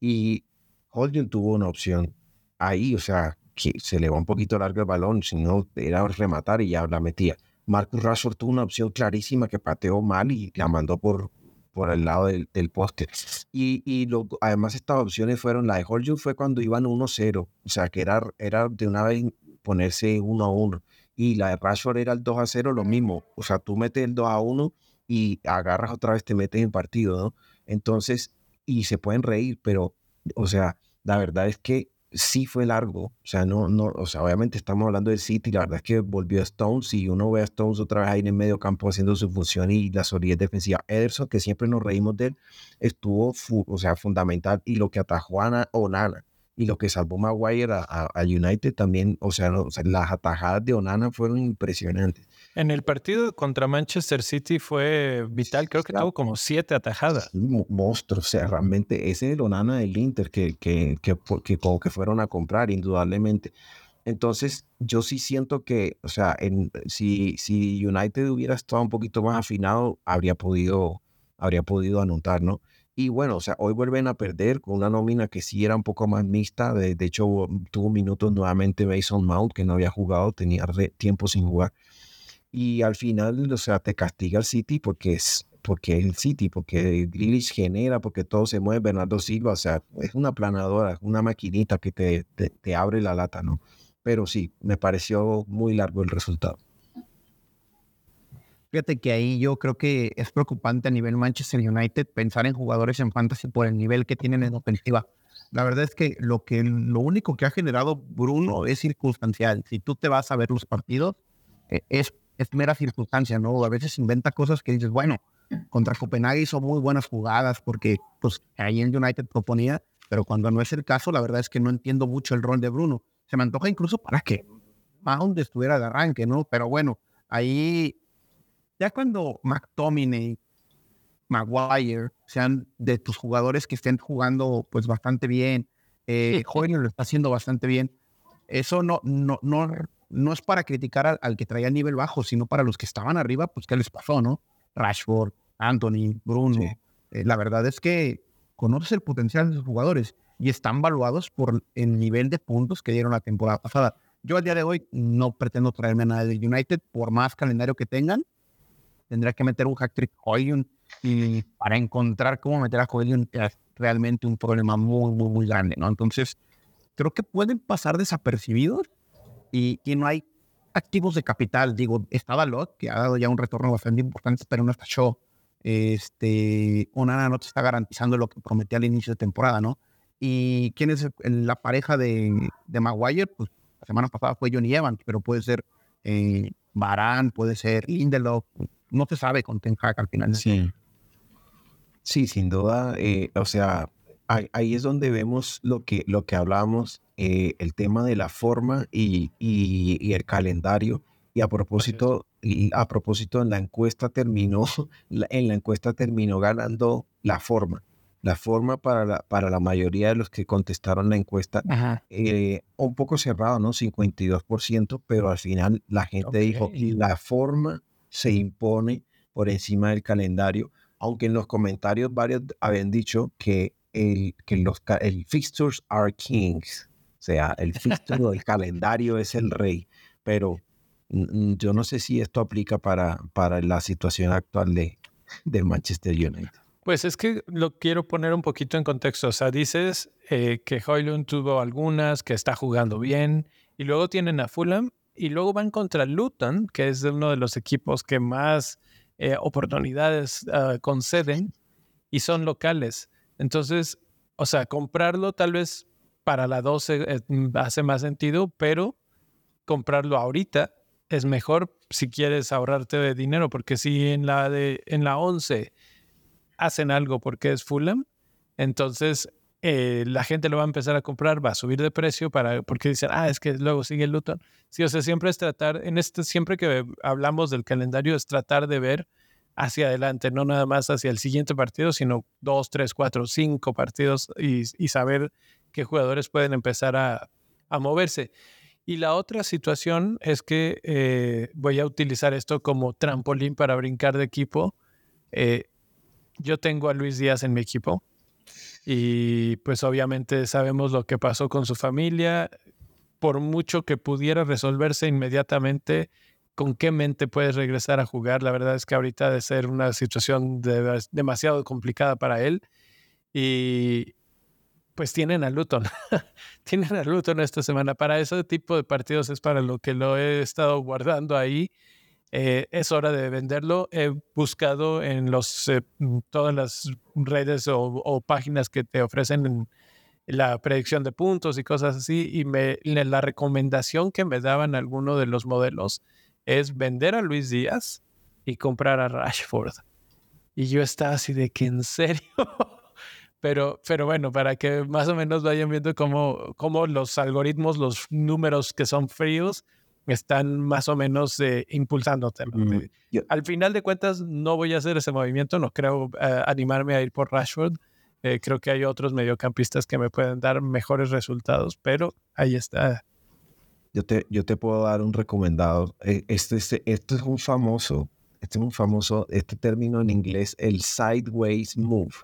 y Holden tuvo una opción ahí, o sea, que se le va un poquito largo el balón, si no era rematar y ya la metía. Marcus Rashford tuvo una opción clarísima que pateó mal y la mandó por, por el lado del, del poste. Y, y lo, además estas opciones fueron, la de Holden fue cuando iban 1-0, o sea, que era, era de una vez ponerse 1-1. Y la de Rashford era el 2-0, lo mismo. O sea, tú metes el 2-1 y agarras otra vez, te metes en partido, ¿no? Entonces, y se pueden reír, pero, o sea, la verdad es que sí fue largo. O sea, no, no, o sea, obviamente estamos hablando del City, la verdad es que volvió a Stones y uno ve a Stones otra vez ahí en el medio campo haciendo su función y la solidez defensiva. Ederson, que siempre nos reímos de él, estuvo, o sea, fundamental y lo que atajó a Onana y lo que salvó Maguire a, a, United también, o sea, o sea, las atajadas de Onana fueron impresionantes. En el partido contra Manchester City fue vital, creo que tuvo como siete atajadas. Monstruo, o sea, realmente ese es el Onana del Inter que, que, que, que, como que fueron a comprar, indudablemente. Entonces, yo sí siento que, o sea, en, si, si United hubiera estado un poquito más afinado, habría podido, habría podido anotar, ¿no? Y bueno, o sea, hoy vuelven a perder con una nómina que sí era un poco más mixta. De, de hecho, tuvo minutos nuevamente Mason Mount, que no había jugado, tenía tiempo sin jugar y al final, o sea, te castiga el City porque es porque es el City, porque Grealish genera, porque todo se mueve, Bernardo Silva, o sea, es una planadora, una maquinita que te, te, abre la lata, ¿no? Pero sí, me pareció muy largo el resultado. Fíjate que ahí yo creo que es preocupante a nivel Manchester United pensar en jugadores en fantasy por el nivel que tienen en ofensiva. La verdad es que lo que lo único que ha generado Bruno es circunstancial. Si tú te vas a ver los partidos, eh, es es mera circunstancia, ¿no? A veces inventa cosas que dices, bueno, contra Copenhague hizo muy buenas jugadas porque pues ahí en United proponía, pero cuando no es el caso, la verdad es que no entiendo mucho el rol de Bruno. Se me antoja incluso para que Mount estuviera de arranque, ¿no? Pero bueno, ahí ya cuando McTominay, Maguire sean de tus jugadores que estén jugando pues bastante bien, eh, lo está haciendo bastante bien, eso no, no, no no es para criticar al, que traía el nivel bajo, sino para los que estaban arriba, pues qué les pasó, ¿no? Rashford, Anthony, Bruno. Eh, la verdad es que conoces el potencial de sus jugadores y están valuados por el nivel de puntos que dieron la temporada pasada. Yo al día de hoy no pretendo traerme a nadie de United, por más calendario que tengan, tendría que meter un hack-trick y para encontrar cómo meter a Hoyun es realmente un problema muy, muy, muy grande, ¿no? Entonces, creo que pueden pasar desapercibidos y, no hay activos de capital. Digo, estaba Lot, que ha dado ya un retorno bastante importante, pero no está Shaw. Este, Onana no te está garantizando lo que prometía al inicio de temporada, ¿no? Y quién es la pareja de, de Maguire, pues la semana pasada fue Johnny Evans, pero puede ser eh, Barán, puede ser Lindelof, no se sabe con Ten Hag al final. Sí. Sí, sin duda, eh, o sea, ahí, es donde vemos lo que, lo que hablamos, eh, el tema de la forma y, y, el calendario. Y a propósito, y a propósito, en la encuesta terminó, <laughs> en la encuesta terminó ganando la forma. La forma para la, para la mayoría de los que contestaron la encuesta, eh, un poco cerrado, ¿no? 52%, pero al final la gente dijo, la forma se impone por encima del calendario, aunque en los comentarios varios habían dicho que el, que los, el fixtures are kings, sea, el fixture del calendario es el rey, pero yo no sé si esto aplica para, para la situación actual de, de Manchester United. Pues es que lo quiero poner un poquito en contexto. O sea, dices eh, que Hoylund tuvo algunas, que está jugando bien, y luego tienen a Fulham, y luego van contra Luton, que es uno de los equipos que más eh, oportunidades ah, conceden, y son locales. Entonces, o sea, comprarlo tal vez para la 12 eh, mm, hace más sentido, pero comprarlo ahorita es mejor si quieres ahorrarte de dinero, porque si en la de en la 11 hacen algo porque es Fulham, entonces eh, la gente lo va a empezar a comprar, va a subir de precio para porque dicen, ah, es que luego sigue el Luton. Sí, o sea, siempre es tratar, en este, siempre que hablamos del calendario, es tratar de ver hacia adelante, no nada más hacia el siguiente partido, sino dos, tres, cuatro, cinco partidos y, saber qué jugadores pueden empezar a, moverse. Y la otra situación es que eh, voy a utilizar esto como trampolín para brincar de equipo. Eh, yo tengo a Luis Díaz en mi equipo Y pues obviamente sabemos lo que pasó con su familia. Por mucho que pudiera resolverse inmediatamente, ¿con qué mente puedes regresar a jugar? La verdad es que ahorita de ser una situación demasiado complicada para él. Y pues tienen a Luton. <laughs> tienen a Luton esta semana. Para ese tipo de partidos es para lo que lo he estado guardando ahí eh, es hora de venderlo. He buscado en los, eh, todas las redes o, páginas que te ofrecen la predicción de puntos y cosas así, y me, la recomendación que me daban algunos de los modelos es vender a Luis Díaz y comprar a Rashford. Y yo estaba así de que en serio. Pero, pero bueno, para que más o menos vayan viendo cómo, cómo los algoritmos, los números que son fríos, están más o menos eh, impulsándote. Mm, al final de cuentas, no voy a hacer ese movimiento, no creo eh, animarme a ir por Rashford. Eh, creo que hay otros mediocampistas que me pueden dar mejores resultados, pero ahí está. Yo te, yo te puedo dar un recomendado. Este, este, esto es un famoso, este es un famoso, este término en inglés, el sideways move.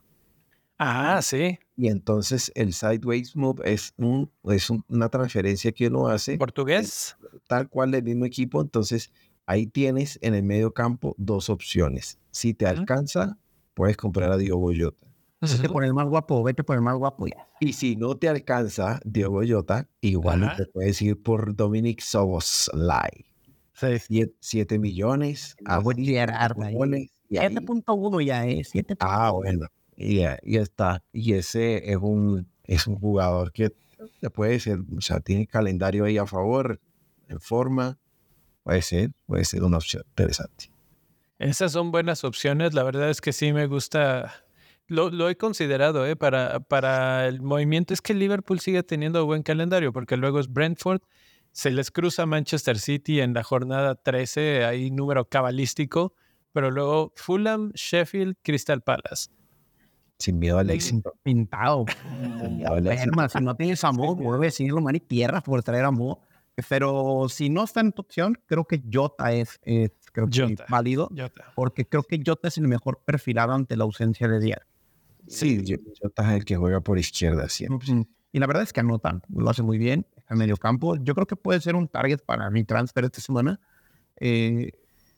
Ah, sí. Y entonces el sideways move es, un, es una transferencia que uno hace. ¿Portugués? Tal cual del mismo equipo. Entonces ahí tienes en el medio campo dos opciones. Si te alcanza, puedes comprar a Diogo Jota. Vete por el más guapo, vete por el más guapo ya. Y si no te alcanza Diogo Jota, igual te puedes ir por Dominic Soboslai. Sí. 7 millones. A 7.1 ya es. Ah, bueno. Y, y, está, y ese es un, es un jugador que puede ser, o sea, tiene calendario ahí a favor, en forma, puede ser, puede ser una opción interesante. Esas son buenas opciones, la verdad es que sí me gusta, lo, lo he considerado ¿eh? para, para el movimiento, es que Liverpool sigue teniendo buen calendario, porque luego es Brentford, se les cruza Manchester City en la jornada 13, hay número cabalístico, pero luego Fulham, Sheffield, Crystal Palace. Sin miedo al éxito. Pintado. <laughs> si no tienes <laughs> amor, a decirlo, man, y tierra por traer amor. Pero si no está en tu opción, creo que Jota es, creo que válido. Porque creo que Jota es el mejor perfilado ante la ausencia de Díaz. Sí, Jota es el que juega por izquierda siempre. Y la verdad es que anota, lo hace muy bien en medio campo. Yo creo que puede ser un target para mi transfer esta semana. Eh,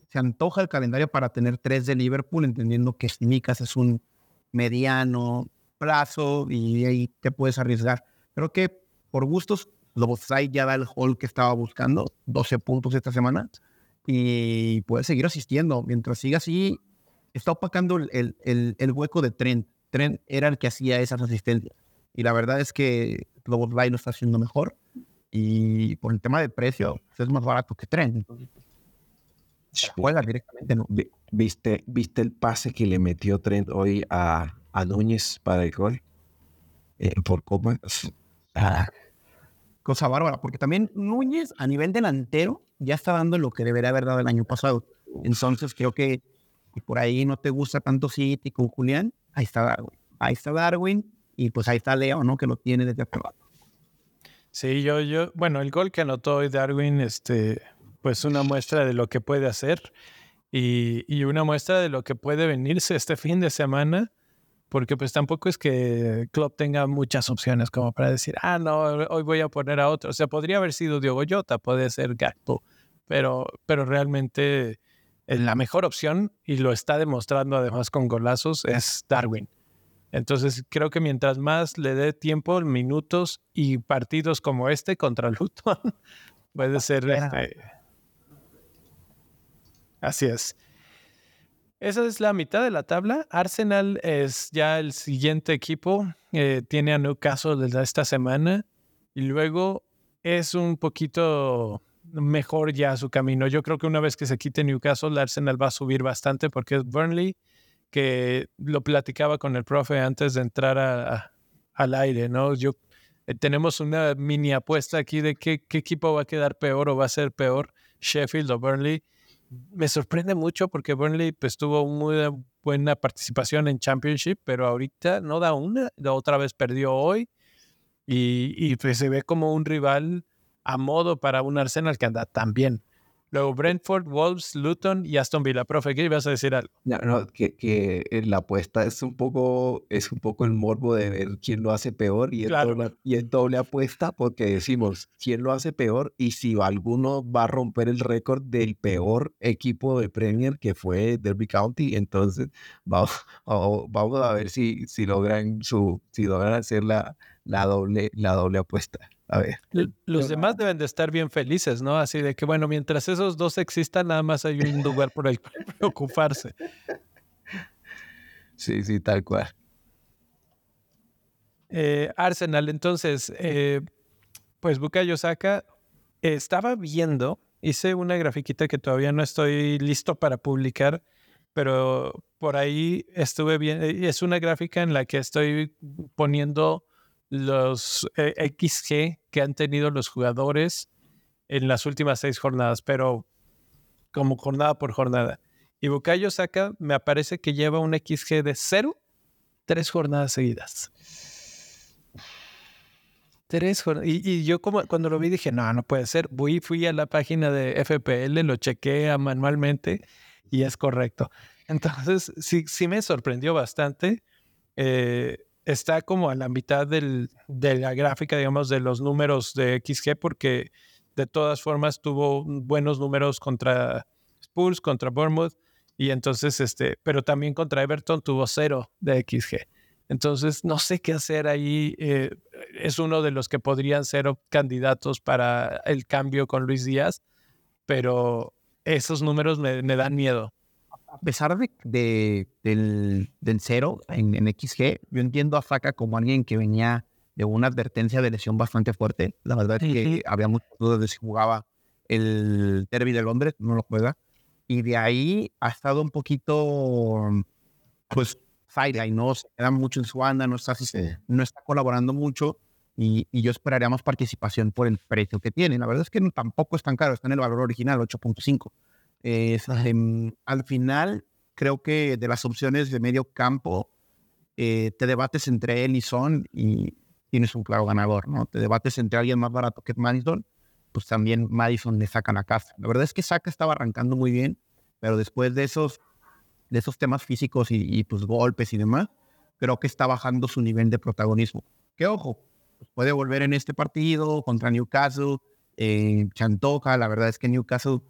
se antoja el calendario para tener tres de Liverpool, entendiendo que Simicas es un mediano plazo y ahí te puedes arriesgar. Creo que por gustos, Lobosai ya da el hall que estaba buscando, 12 puntos esta semana, y puede seguir asistiendo. Mientras siga así, está opacando el, el, el hueco de Trent. Trent era el que hacía esas asistencias. Y la verdad es que Lobosai lo está haciendo mejor. Y por el tema de precio, pues, es más barato que Trent. Entonces, juega directamente. ¿no? ¿Viste, ¿Viste el pase que le metió Trent hoy a, a Núñez para el gol? Eh, por Copa. Ah, cosa bárbara, porque también Núñez a nivel delantero ya está dando lo que debería haber dado el año pasado. Entonces creo que y por ahí no te gusta tanto City con Julián, ahí está Darwin. Ahí está Darwin y pues ahí está Leo, ¿no? Que lo tiene desde hace rato. Sí, yo, yo, bueno, el gol que anotó hoy Darwin, este, pues una muestra de lo que puede hacer y, y, una muestra de lo que puede venirse este fin de semana, porque pues tampoco es que Klopp tenga muchas opciones como para decir, ah, no, hoy voy a poner a otro. O sea, podría haber sido Diogo Jota, puede ser Gakpo, pero, pero realmente eh, la mejor opción, y lo está demostrando además con golazos, es Darwin. Entonces creo que mientras más le dé tiempo, minutos y partidos como este contra Luton, <laughs> puede ser este, Así es. Esa es la mitad de la tabla. Arsenal es ya el siguiente equipo. Eh, tiene a Newcastle desde esta semana. Y luego es un poquito mejor ya su camino. Yo creo que una vez que se quite Newcastle, Arsenal va a subir bastante porque es Burnley, que lo platicaba con el profe antes de entrar al aire, ¿no? Yo, eh, tenemos una mini apuesta aquí de qué, qué equipo va a quedar peor o va a ser peor, Sheffield o Burnley me sorprende mucho porque Burnley pues tuvo muy buena participación en Championship, pero ahorita no da una, otra vez perdió hoy y, pues se ve como un rival a modo para un Arsenal que anda tan bien. Luego Brentford, Wolves, Luton y Aston Villa. Profe, ¿qué ibas a decir algo? No, no, que, que eh, la apuesta es un poco, es un poco el morbo de ver quién lo hace peor y es, Claro. doble, y es doble apuesta porque decimos quién lo hace peor y si alguno va a romper el récord del peor equipo de Premier que fue Derby County, entonces vamos, <laughs> vamos vamos a ver si, si logran su, si logran hacer la, la doble, la doble apuesta. A ver. L- Los demás deben de estar bien felices, ¿no? Así de que, bueno, mientras esos dos existan, nada más hay un lugar por el cual <laughs> preocuparse. Sí, sí, tal cual. Eh, Arsenal, entonces, eh, pues Bukayo Saka, eh, estaba viendo, hice una grafiquita que todavía no estoy listo para publicar, pero por ahí estuve viendo, es una gráfica en la que estoy poniendo los eh, XG que han tenido los jugadores en las últimas seis jornadas, pero como jornada por jornada. Y Bukayo Saka me aparece que lleva un XG de cero tres jornadas seguidas. Tres jornadas. Y, y yo cuando lo vi dije, no, no puede ser. Fui, fui a la página de FPL, lo chequé manualmente y es correcto. Entonces, sí, sí me sorprendió bastante. Eh, está como a la mitad del- de la gráfica, digamos, de los números de XG, porque de todas formas tuvo buenos números contra Spurs, contra Bournemouth, y entonces, este, pero también contra Everton tuvo cero de XG. Entonces, no sé qué hacer ahí. eh, es uno de los que podrían ser candidatos para el cambio con Luis Díaz, pero esos números me, me dan miedo. A pesar de, de- del, del cero en, en XG, yo entiendo a Faka como alguien que venía de una advertencia de lesión bastante fuerte. La verdad es que había muchas dudas de si jugaba el Derby de Londres, no lo juega. Y de ahí ha estado un poquito, pues, sideline, ¿no? Se queda mucho en su banda, no está, no está colaborando mucho. Y, y yo esperaría más participación por el precio que tiene. La verdad es que no- tampoco es tan caro, está en el valor original, 8.5. Em, al final, creo que de las opciones de medio campo, eh, te debates entre él y Son y tienes un claro ganador, ¿no? Te debates entre alguien más barato que Madison, pues también Madison le saca la casa. La verdad es que Saka estaba arrancando muy bien, pero después de esos, de esos temas físicos y, y, pues golpes y demás, creo que está bajando su nivel de protagonismo. Que ojo, pues puede volver en este partido contra Newcastle, eh, la verdad es que Newcastle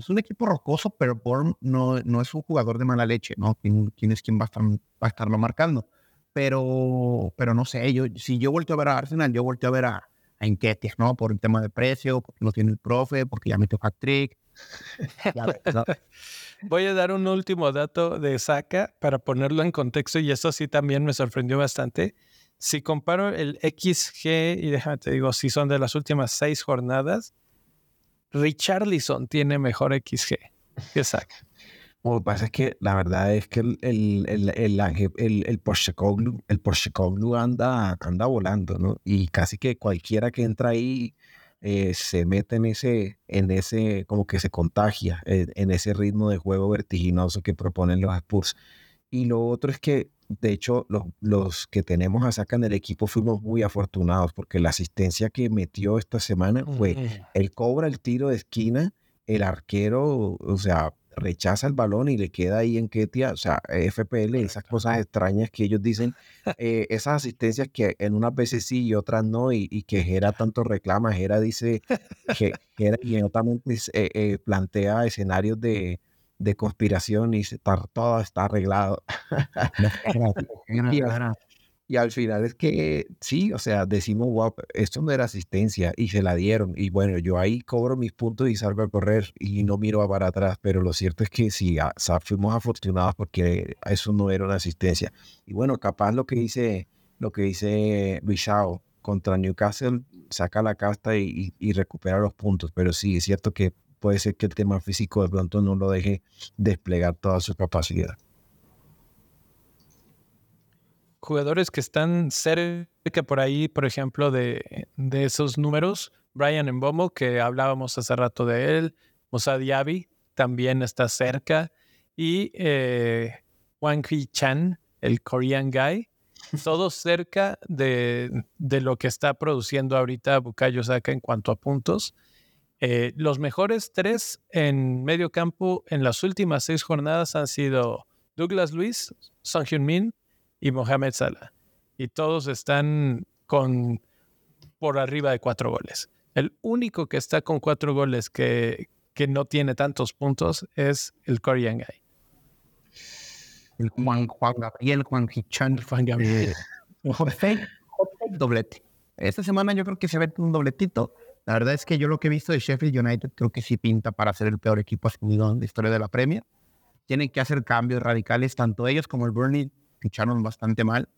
es un equipo rocoso, pero Bourne no, no es un jugador de mala leche, ¿no? ¿Quién, quién es quien va a, estar, va a estarlo marcando? Pero, pero no sé, yo, si yo volteo a ver a Arsenal, yo volteo a ver a, a ¿no? Por el tema de precio, porque no tiene el profe, porque ya metió ves, ¿no? <laughs> Voy a dar un último dato de Saka para ponerlo en contexto y eso sí también me sorprendió bastante. Si comparo el XG y déjame te digo, si son de las últimas seis jornadas, Richarlison tiene mejor XG que Saka. Lo que pasa es que la verdad es que el, el, el, el, el, el Postecoglou- el Postecoglou anda, anda volando, ¿no? Y casi que cualquiera que entra ahí eh, se mete en ese, en ese, como que se contagia eh, en ese ritmo de juego vertiginoso que proponen los Spurs. Y lo otro es que, de hecho, los, los que tenemos a Saka en el equipo fuimos muy afortunados porque la asistencia que metió esta semana fue Ujú. él cobra el tiro de esquina, el arquero, o sea, rechaza el balón y le queda ahí en Ketia, o sea, FPL, esas cosas extrañas que ellos dicen, eh, esas asistencias que en unas veces sí y otras no, y, y que Gera tanto reclama, Gera dice, que Gera inmediatamente eh, eh, plantea escenarios de, de conspiración y "Está- todo está arreglado. <laughs> Y al- Y al final es que sí, o sea, decimos, wow, esto no era asistencia y se la dieron. Y bueno, yo ahí cobro mis puntos y salgo a correr y no miro para atrás. Pero lo cierto es que sí, a- o sea, fuimos afortunados porque eso no era una asistencia. Y bueno, capaz lo que dice, lo que dice Bishao contra Newcastle, saca la casta y, y- y recupera los puntos. Pero sí, es cierto que puede ser que el tema físico de pronto no lo deje desplegar toda su capacidad. Jugadores que están cerca por ahí, por ejemplo, de, de esos números. Brian Mbomo, que hablábamos hace rato de él. Musa Diaby también está cerca. Y eh, Wang Chan, el Korean guy, <laughs> todos cerca de, de lo que está produciendo ahorita Bukayo Saka en cuanto a puntos. Eh, los mejores tres en medio campo en las últimas seis jornadas han sido Douglas Luis, Son Heung-min y Mohamed Salah. Y todos están con por arriba de cuatro goles. El único que está con cuatro goles que, que no tiene tantos puntos es el Korean Guy. El Juan, Juan Gabriel, Juan Hichan. Juan Gabriel. Jorge, doblete. Esta semana yo creo que se ve un dobletito. La verdad es que yo lo que he visto de Sheffield United creo que sí pinta para ser el peor equipo asumido en la historia de la Premier. Tienen que hacer cambios radicales, tanto ellos como el Burnley ficharon bastante mal.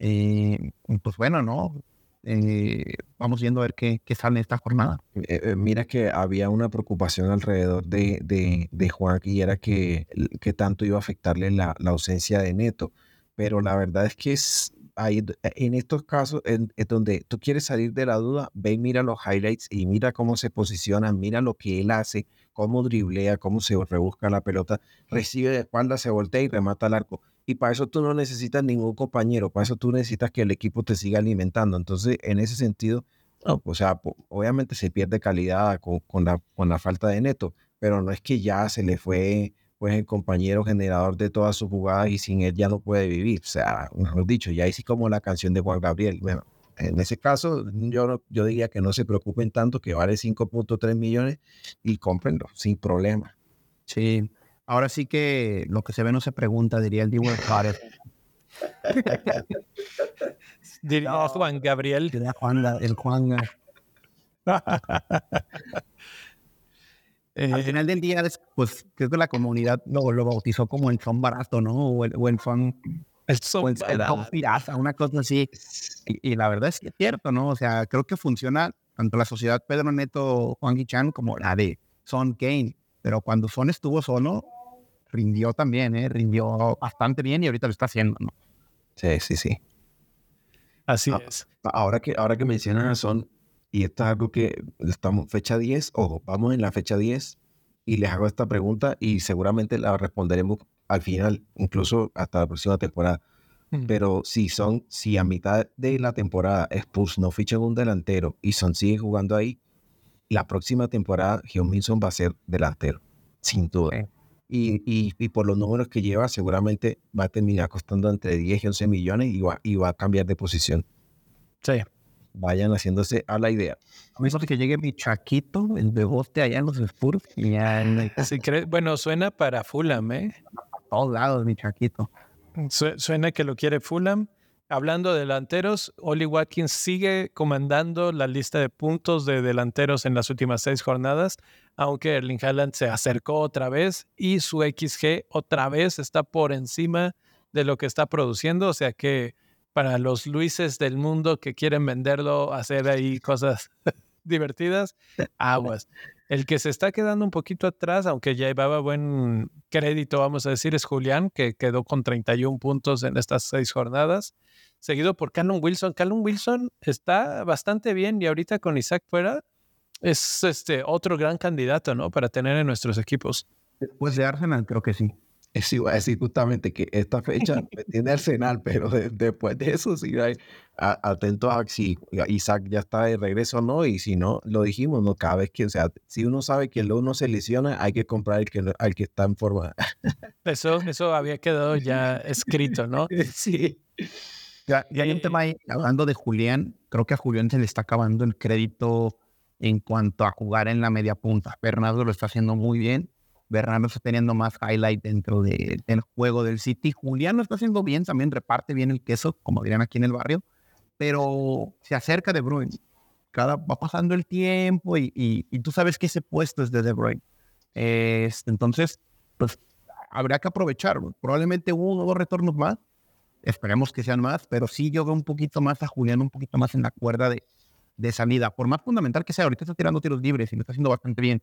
Eh, pues bueno, ¿no? Eh, vamos viendo a ver qué, qué sale esta jornada. Eh, eh, mira que había una preocupación alrededor de, de, de Juan y era que, que tanto iba a afectarle la, la ausencia de Neto. Pero la verdad es que es, ahí, en estos casos en, en donde tú quieres salir de la duda, ve y mira los highlights y mira cómo se posiciona, mira lo que él hace, cómo driblea, cómo se rebusca la pelota, recibe de espalda, se voltea y remata al arco. Y para eso tú no necesitas ningún compañero, para eso tú necesitas que el equipo te siga alimentando. Entonces, en ese sentido, no, o sea, obviamente se pierde calidad con, con la, con la falta de neto, pero no es que ya se le fue pues el compañero generador de todas sus jugadas y sin él ya no puede vivir. O sea, mejor dicho, ya hice como la canción de Juan Gabriel. Bueno, en ese caso, yo, yo diría que no se preocupen tanto, que vale 5.3 millones y cómprenlo sin problema. Sí. Ahora sí que lo que se ve no se pregunta, diría el Dewey Suárez. <laughs> Diría No. Juan Gabriel. Diría Juan, el Juan. <laughs> Eh, Al final del día, es, pues creo que la comunidad lo, lo bautizó como el son barato, ¿no? O el, o el son, el o el, el son pirata, una cosa así. Y, y la verdad es que es cierto, ¿no? O sea, creo que funciona tanto la sociedad Pedro Neto, Juan Guichan, como la de Son Kane. Pero cuando Son estuvo solo, rindió también, ¿eh? Rindió bastante bien y ahorita lo está haciendo, ¿no? Sí, sí, sí. Así Ah, es. Ahora que, ahora que mencionas a Son, y esto es algo que estamos fecha 10, ojo, vamos en la fecha 10 y les hago esta pregunta y seguramente la responderemos al final, incluso hasta la próxima temporada. Mm. Pero si son, si a mitad de la temporada Spurs no fichan un delantero y Son sigue jugando ahí, la próxima temporada Heung-Min va a ser delantero, sin duda. Sí. Y, y, y por los números que lleva, seguramente va a terminar costando entre 10 y 11 millones y va, y va a cambiar de posición. Sí. Vayan haciéndose a la idea. A menos que llegue mi chaquito, el bebote allá en los Spurs, y ya en el- <laughs> Si cree- bueno, suena para Fulham, ¿eh? a todos lados, mi chaquito. Su- Suena que lo quiere Fulham. Hablando de delanteros, Oli Watkins sigue comandando la lista de puntos de delanteros en las últimas seis jornadas, aunque Erling Haaland se acercó otra vez y su XG otra vez está por encima de lo que está produciendo, o sea que para los Luises del mundo que quieren venderlo, hacer ahí cosas <laughs> divertidas, aguas. El que se está quedando un poquito atrás, aunque ya llevaba buen crédito, vamos a decir, es Julián, que quedó con 31 puntos en estas seis jornadas, seguido por Callum Wilson. Callum Wilson está bastante bien y ahorita con Isaac fuera es este otro gran candidato, ¿no? Para tener en nuestros equipos. Después de Arsenal, creo que sí. Eso iba a decir justamente que esta fecha <laughs> me tiene Arsenal, pero de- después de eso sí hay a- atentos a si Isaac ya está de regreso o no, y si no, lo dijimos, no cada vez que, o sea, si uno sabe que el uno se lesiona, hay que comprar el que, al que está en forma. Eso, eso había quedado ya escrito, ¿no? <laughs> sí. Ya, ya hay un Eh, tema ahí, hablando de Julián, creo que a Julián se le está acabando el crédito en cuanto a jugar en la media punta. Bernardo lo está haciendo muy bien. Bernardo está teniendo más highlight dentro de- del juego del City. Julián lo está haciendo bien, también reparte bien el queso, como dirían aquí en el barrio, pero se acerca de Bruyne. Cada, va pasando el tiempo y, y- y tú sabes que ese puesto es de De Bruyne. Este, entonces, pues habrá que aprovechar. Probablemente uno o dos retornos más. Esperemos que sean más, pero sí yo veo un poquito más a Julián, un poquito más en la cuerda de, de salida. Por más fundamental que sea, ahorita está tirando tiros libres y lo está haciendo bastante bien.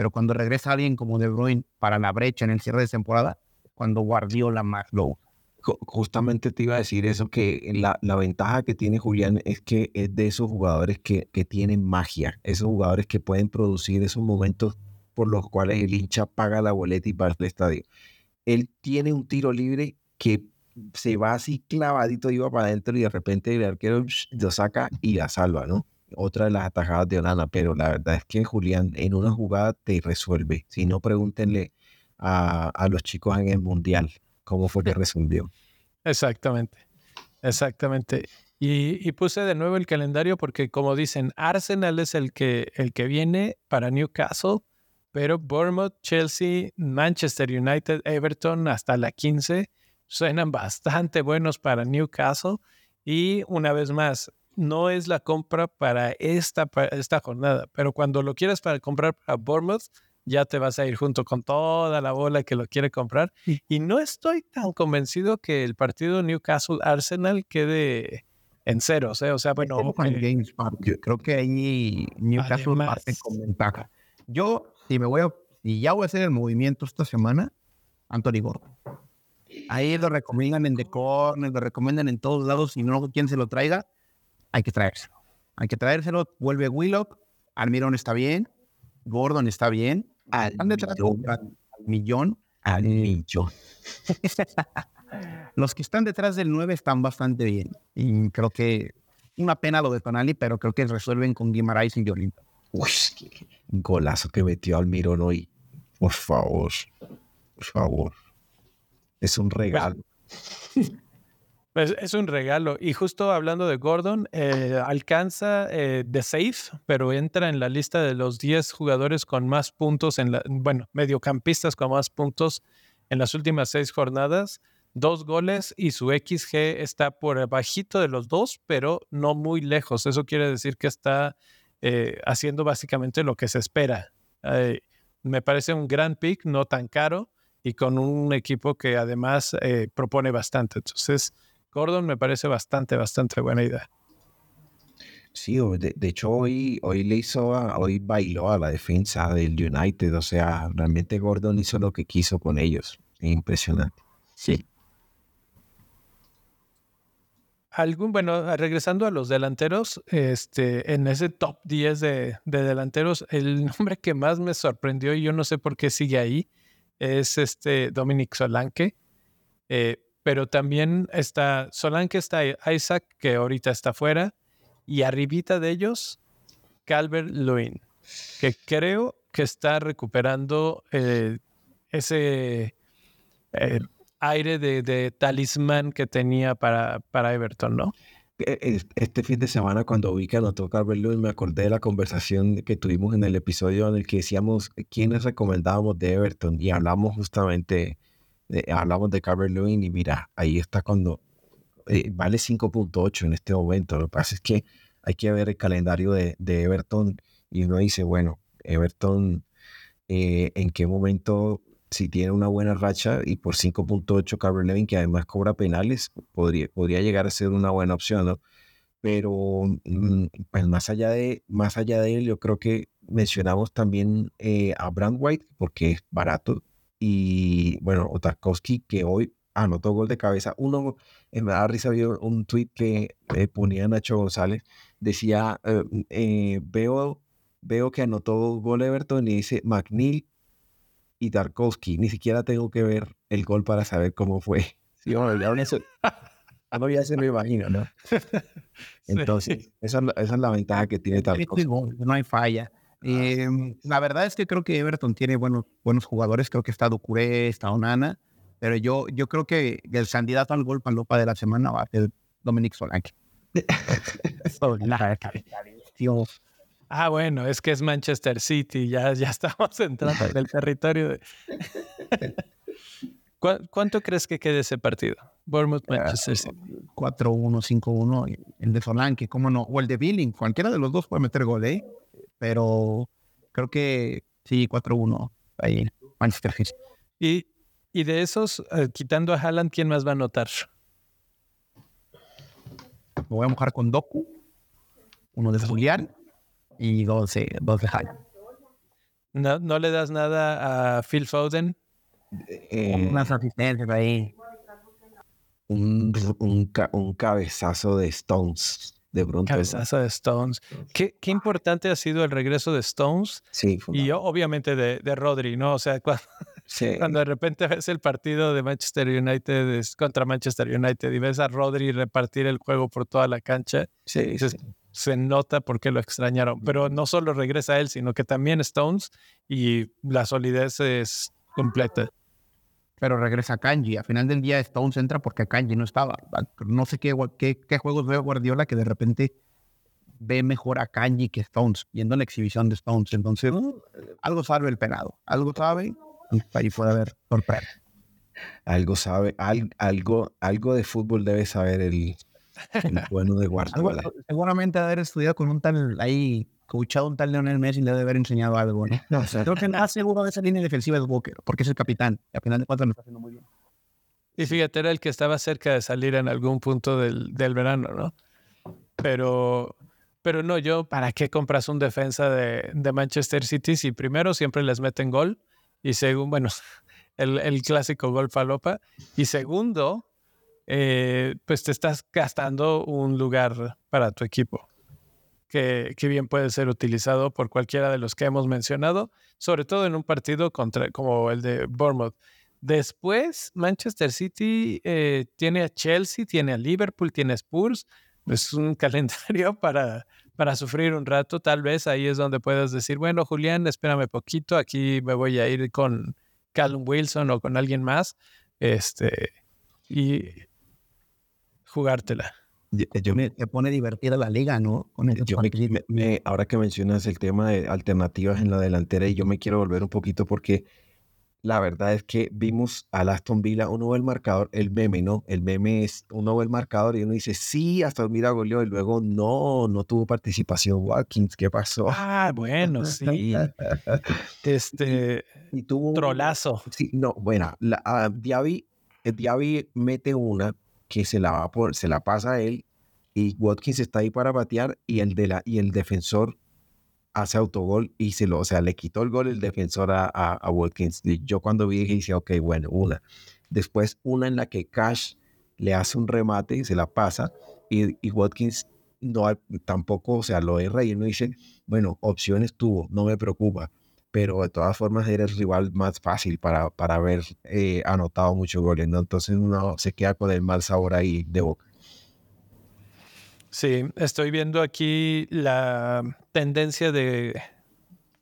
Pero cuando regresa alguien como De Bruyne para la brecha en el cierre de temporada, cuando Guardiola más lo Justamente te iba a decir eso, que la, la ventaja que tiene Julián es que es de esos jugadores que, que tienen magia, esos jugadores que pueden producir esos momentos por los cuales el hincha paga la boleta y va al estadio. Él tiene un tiro libre que se va así clavadito, iba para adentro y de repente el arquero lo saca y la salva, ¿no? Otra de las atajadas de Onana, pero la verdad es que Julián en una jugada te resuelve. Si no, pregúntenle a, a los chicos en el Mundial cómo fue que <laughs> resolvió. Exactamente, exactamente. Y, y, puse de nuevo el calendario porque, como dicen, Arsenal es el que, el que viene para Newcastle, pero Bournemouth, Chelsea, Manchester United, Everton hasta la 15 suenan bastante buenos para Newcastle. Y una vez más, no es la compra para esta, para esta jornada, pero cuando lo quieras para comprar para Bournemouth, ya te vas a ir junto con toda la bola que lo quiere comprar. Y no estoy tan convencido que el partido Newcastle-Arsenal quede en ceros, ¿eh? O sea, bueno. Eh, creo que ahí Newcastle parte con ventaja. Yo, si me voy a, si ya voy a hacer el movimiento esta semana, Anthony Gordon. Ahí lo recomiendan en The Corner, lo recomiendan en todos lados. Si no, quien se lo traiga, hay que traérselo. Hay que traérselo. Vuelve Willock. Almirón está bien. Gordon está bien. Al millón. Al millón. Al <laughs> millón. Los que están detrás del 9 están bastante bien. Y creo que una pena lo de Tonali, pero creo que resuelven con Guimaraes y Jolín. Uy, qué golazo que metió Almirón hoy. Por favor. Por favor. Es un regalo. Pues <laughs> es un regalo. Y justo hablando de Gordon, eh, alcanza eh, de safe, pero entra en la lista de los 10 jugadores con más puntos, en la, bueno, mediocampistas con más puntos en las últimas seis jornadas dos goles y su XG está por bajito de los dos, pero no muy lejos. Eso quiere decir que está eh, haciendo básicamente lo que se espera. Me parece un gran pick, no tan caro y con un equipo que además eh, propone bastante. Entonces, Gordon me parece bastante, bastante buena idea. Sí, de, de, hecho hoy, hoy le hizo, hoy bailó a la defensa del United, o sea, realmente Gordon hizo lo que quiso con ellos, impresionante. Sí algún, bueno, regresando a los delanteros, este, en ese top 10 de, delanteros, el <laughs> nombre que más me sorprendió y yo no sé por qué sigue ahí es este Dominic Solanke. Eh, pero también está Solanke, está Isaac, que ahorita está fuera, y arribita de ellos, Calvert Lewin, que creo que está recuperando eh, ese eh, aire de, talismán que tenía para, para Everton, ¿no? E, este fin de semana, cuando vi que anotó Carver Lewin, me acordé de la conversación que tuvimos en el episodio en el que decíamos quiénes recomendábamos de Everton y hablamos justamente, de, hablamos de Carver Lewin y mira, ahí está cuando eh, vale 5.8 en este momento. Lo que pasa es que hay que ver el calendario de, de Everton y uno dice, bueno, Everton, eh, ¿en qué momento si tiene una buena racha y por 5.8 Carver Levin, que además cobra penales, podría, podría llegar a ser una buena opción, ¿no? Pero mm, pues más allá de, más allá de él, yo creo que mencionamos también eh, a Brand White, porque es barato, y bueno, Otakowski, que hoy anotó gol de cabeza. Uno, en me da risa, vio un tweet que eh, ponía Nacho González, decía, eh, veo, veo que anotó gol Everton y dice, McNeil y Tarkovsky. Ni siquiera tengo que ver el gol para saber cómo fue. <laughs> Sí, bueno, eso. <laughs> no, ya se me imagino, ¿no? Entonces, esa, es la ventaja que tiene Tarkovsky. No hay falla. Em, la verdad es que creo que Everton tiene buenos, buenos jugadores. Creo que está Ducuré, está Onana. Pero yo, yo creo que el candidato al gol palopa de la semana va a ser Dominic Solanke. <laughs> Ah, bueno, es que es Manchester City, ya, ya estamos entrando en el <laughs> territorio. De... <laughs> ¿Cuánto crees que quede ese partido? Bournemouth, ah, Manchester City. 4-1, 5-1, el de Solanke, cómo no, o el de Billing, cualquiera de los dos puede meter gol, ¿eh? Pero creo que sí, 4-1, ahí, Manchester City. Y, y de esos, eh, quitando a Haaland, ¿quién más va a anotar? Me voy a mojar con Doku, uno de Julián y dos, de ¿No, ¿No le das nada a Phil Foden? Eh, Unas asistencias ahí. Un, un, un, cabezazo de Stones de pronto. Cabezazo de Stones. ¿Qué, qué, importante ha sido el regreso de Stones. Sí. Y obviamente de, de, Rodri, ¿no? O sea, <laughs> cuando, sí. cuando, de repente ves el partido de Manchester United es contra Manchester United y ves a Rodri repartir el juego por toda la cancha. Sí, dices, se nota por qué lo extrañaron. Pero no solo regresa él, sino que también Stones y la solidez es completa. Pero regresa Kanji. A final del día Stones entra porque Kanji no estaba. No sé qué, qué, qué juegos ve Guardiola que de repente ve mejor a Kanji que Stones, viendo la exhibición de Stones. Entonces, algo sabe el penado, algo sabe y ahí puede haber sorpresa. Algo sabe, algo, algo de fútbol debe saber el, bueno <laughs> de Guardiola. seguramente haber estudiado con un tal ahí, coachado un tal Leonel Messi le debe haber enseñado algo, ¿no? <laughs> no Creo que <laughs> más seguro de esa línea defensiva es Walker, porque es el capitán y al final de cuentas lo está haciendo muy bien. Y fíjate, era el que estaba cerca de salir en algún punto del, del verano, ¿no? Pero pero no, yo, ¿para qué compras un defensa de, de, Manchester City si primero siempre les meten gol y segundo, bueno, el, el, clásico gol falopa y segundo, eh, pues te estás gastando un lugar para tu equipo que, que, bien puede ser utilizado por cualquiera de los que hemos mencionado, sobre todo en un partido contra, como el de Bournemouth. Después, Manchester City eh, tiene a Chelsea, tiene a Liverpool, tiene Spurs, es un <laughs> calendario para, para sufrir un rato. Tal vez ahí es donde puedas decir, bueno, Julián, espérame poquito, aquí me voy a ir con Callum Wilson o con alguien más, este, y jugártela. Yo, me, pone divertida la liga, ¿no? ahora que mencionas el tema de alternativas en la delantera, y yo me quiero volver un poquito porque la verdad es que vimos a Aston Villa, uno ve el marcador, el meme, ¿no? El meme es, uno ve el marcador y uno dice, sí, hasta Villa goleó y luego no, no tuvo participación Watkins, ¿qué pasó? Ah, bueno, sí. <laughs> este, y tuvo un trolazo. Sí, no, bueno, la, uh, Diaby, Diaby mete una que se la va por, se la pasa a él y Watkins está ahí para batear y el de la y el defensor hace autogol y se lo, o sea, le quitó el gol el defensor a, a, Watkins. Yo cuando vi dije, ok, bueno, una. Después una en la que Cash le hace un remate y se la pasa y, y Watkins no tampoco, o sea, lo erra y uno dice, bueno, opciones tuvo, no me preocupa, pero de todas formas era el rival más fácil para, para haber eh, anotado muchos goles, ¿no? Entonces uno se queda con el mal sabor ahí de boca. Sí, estoy viendo aquí la tendencia de,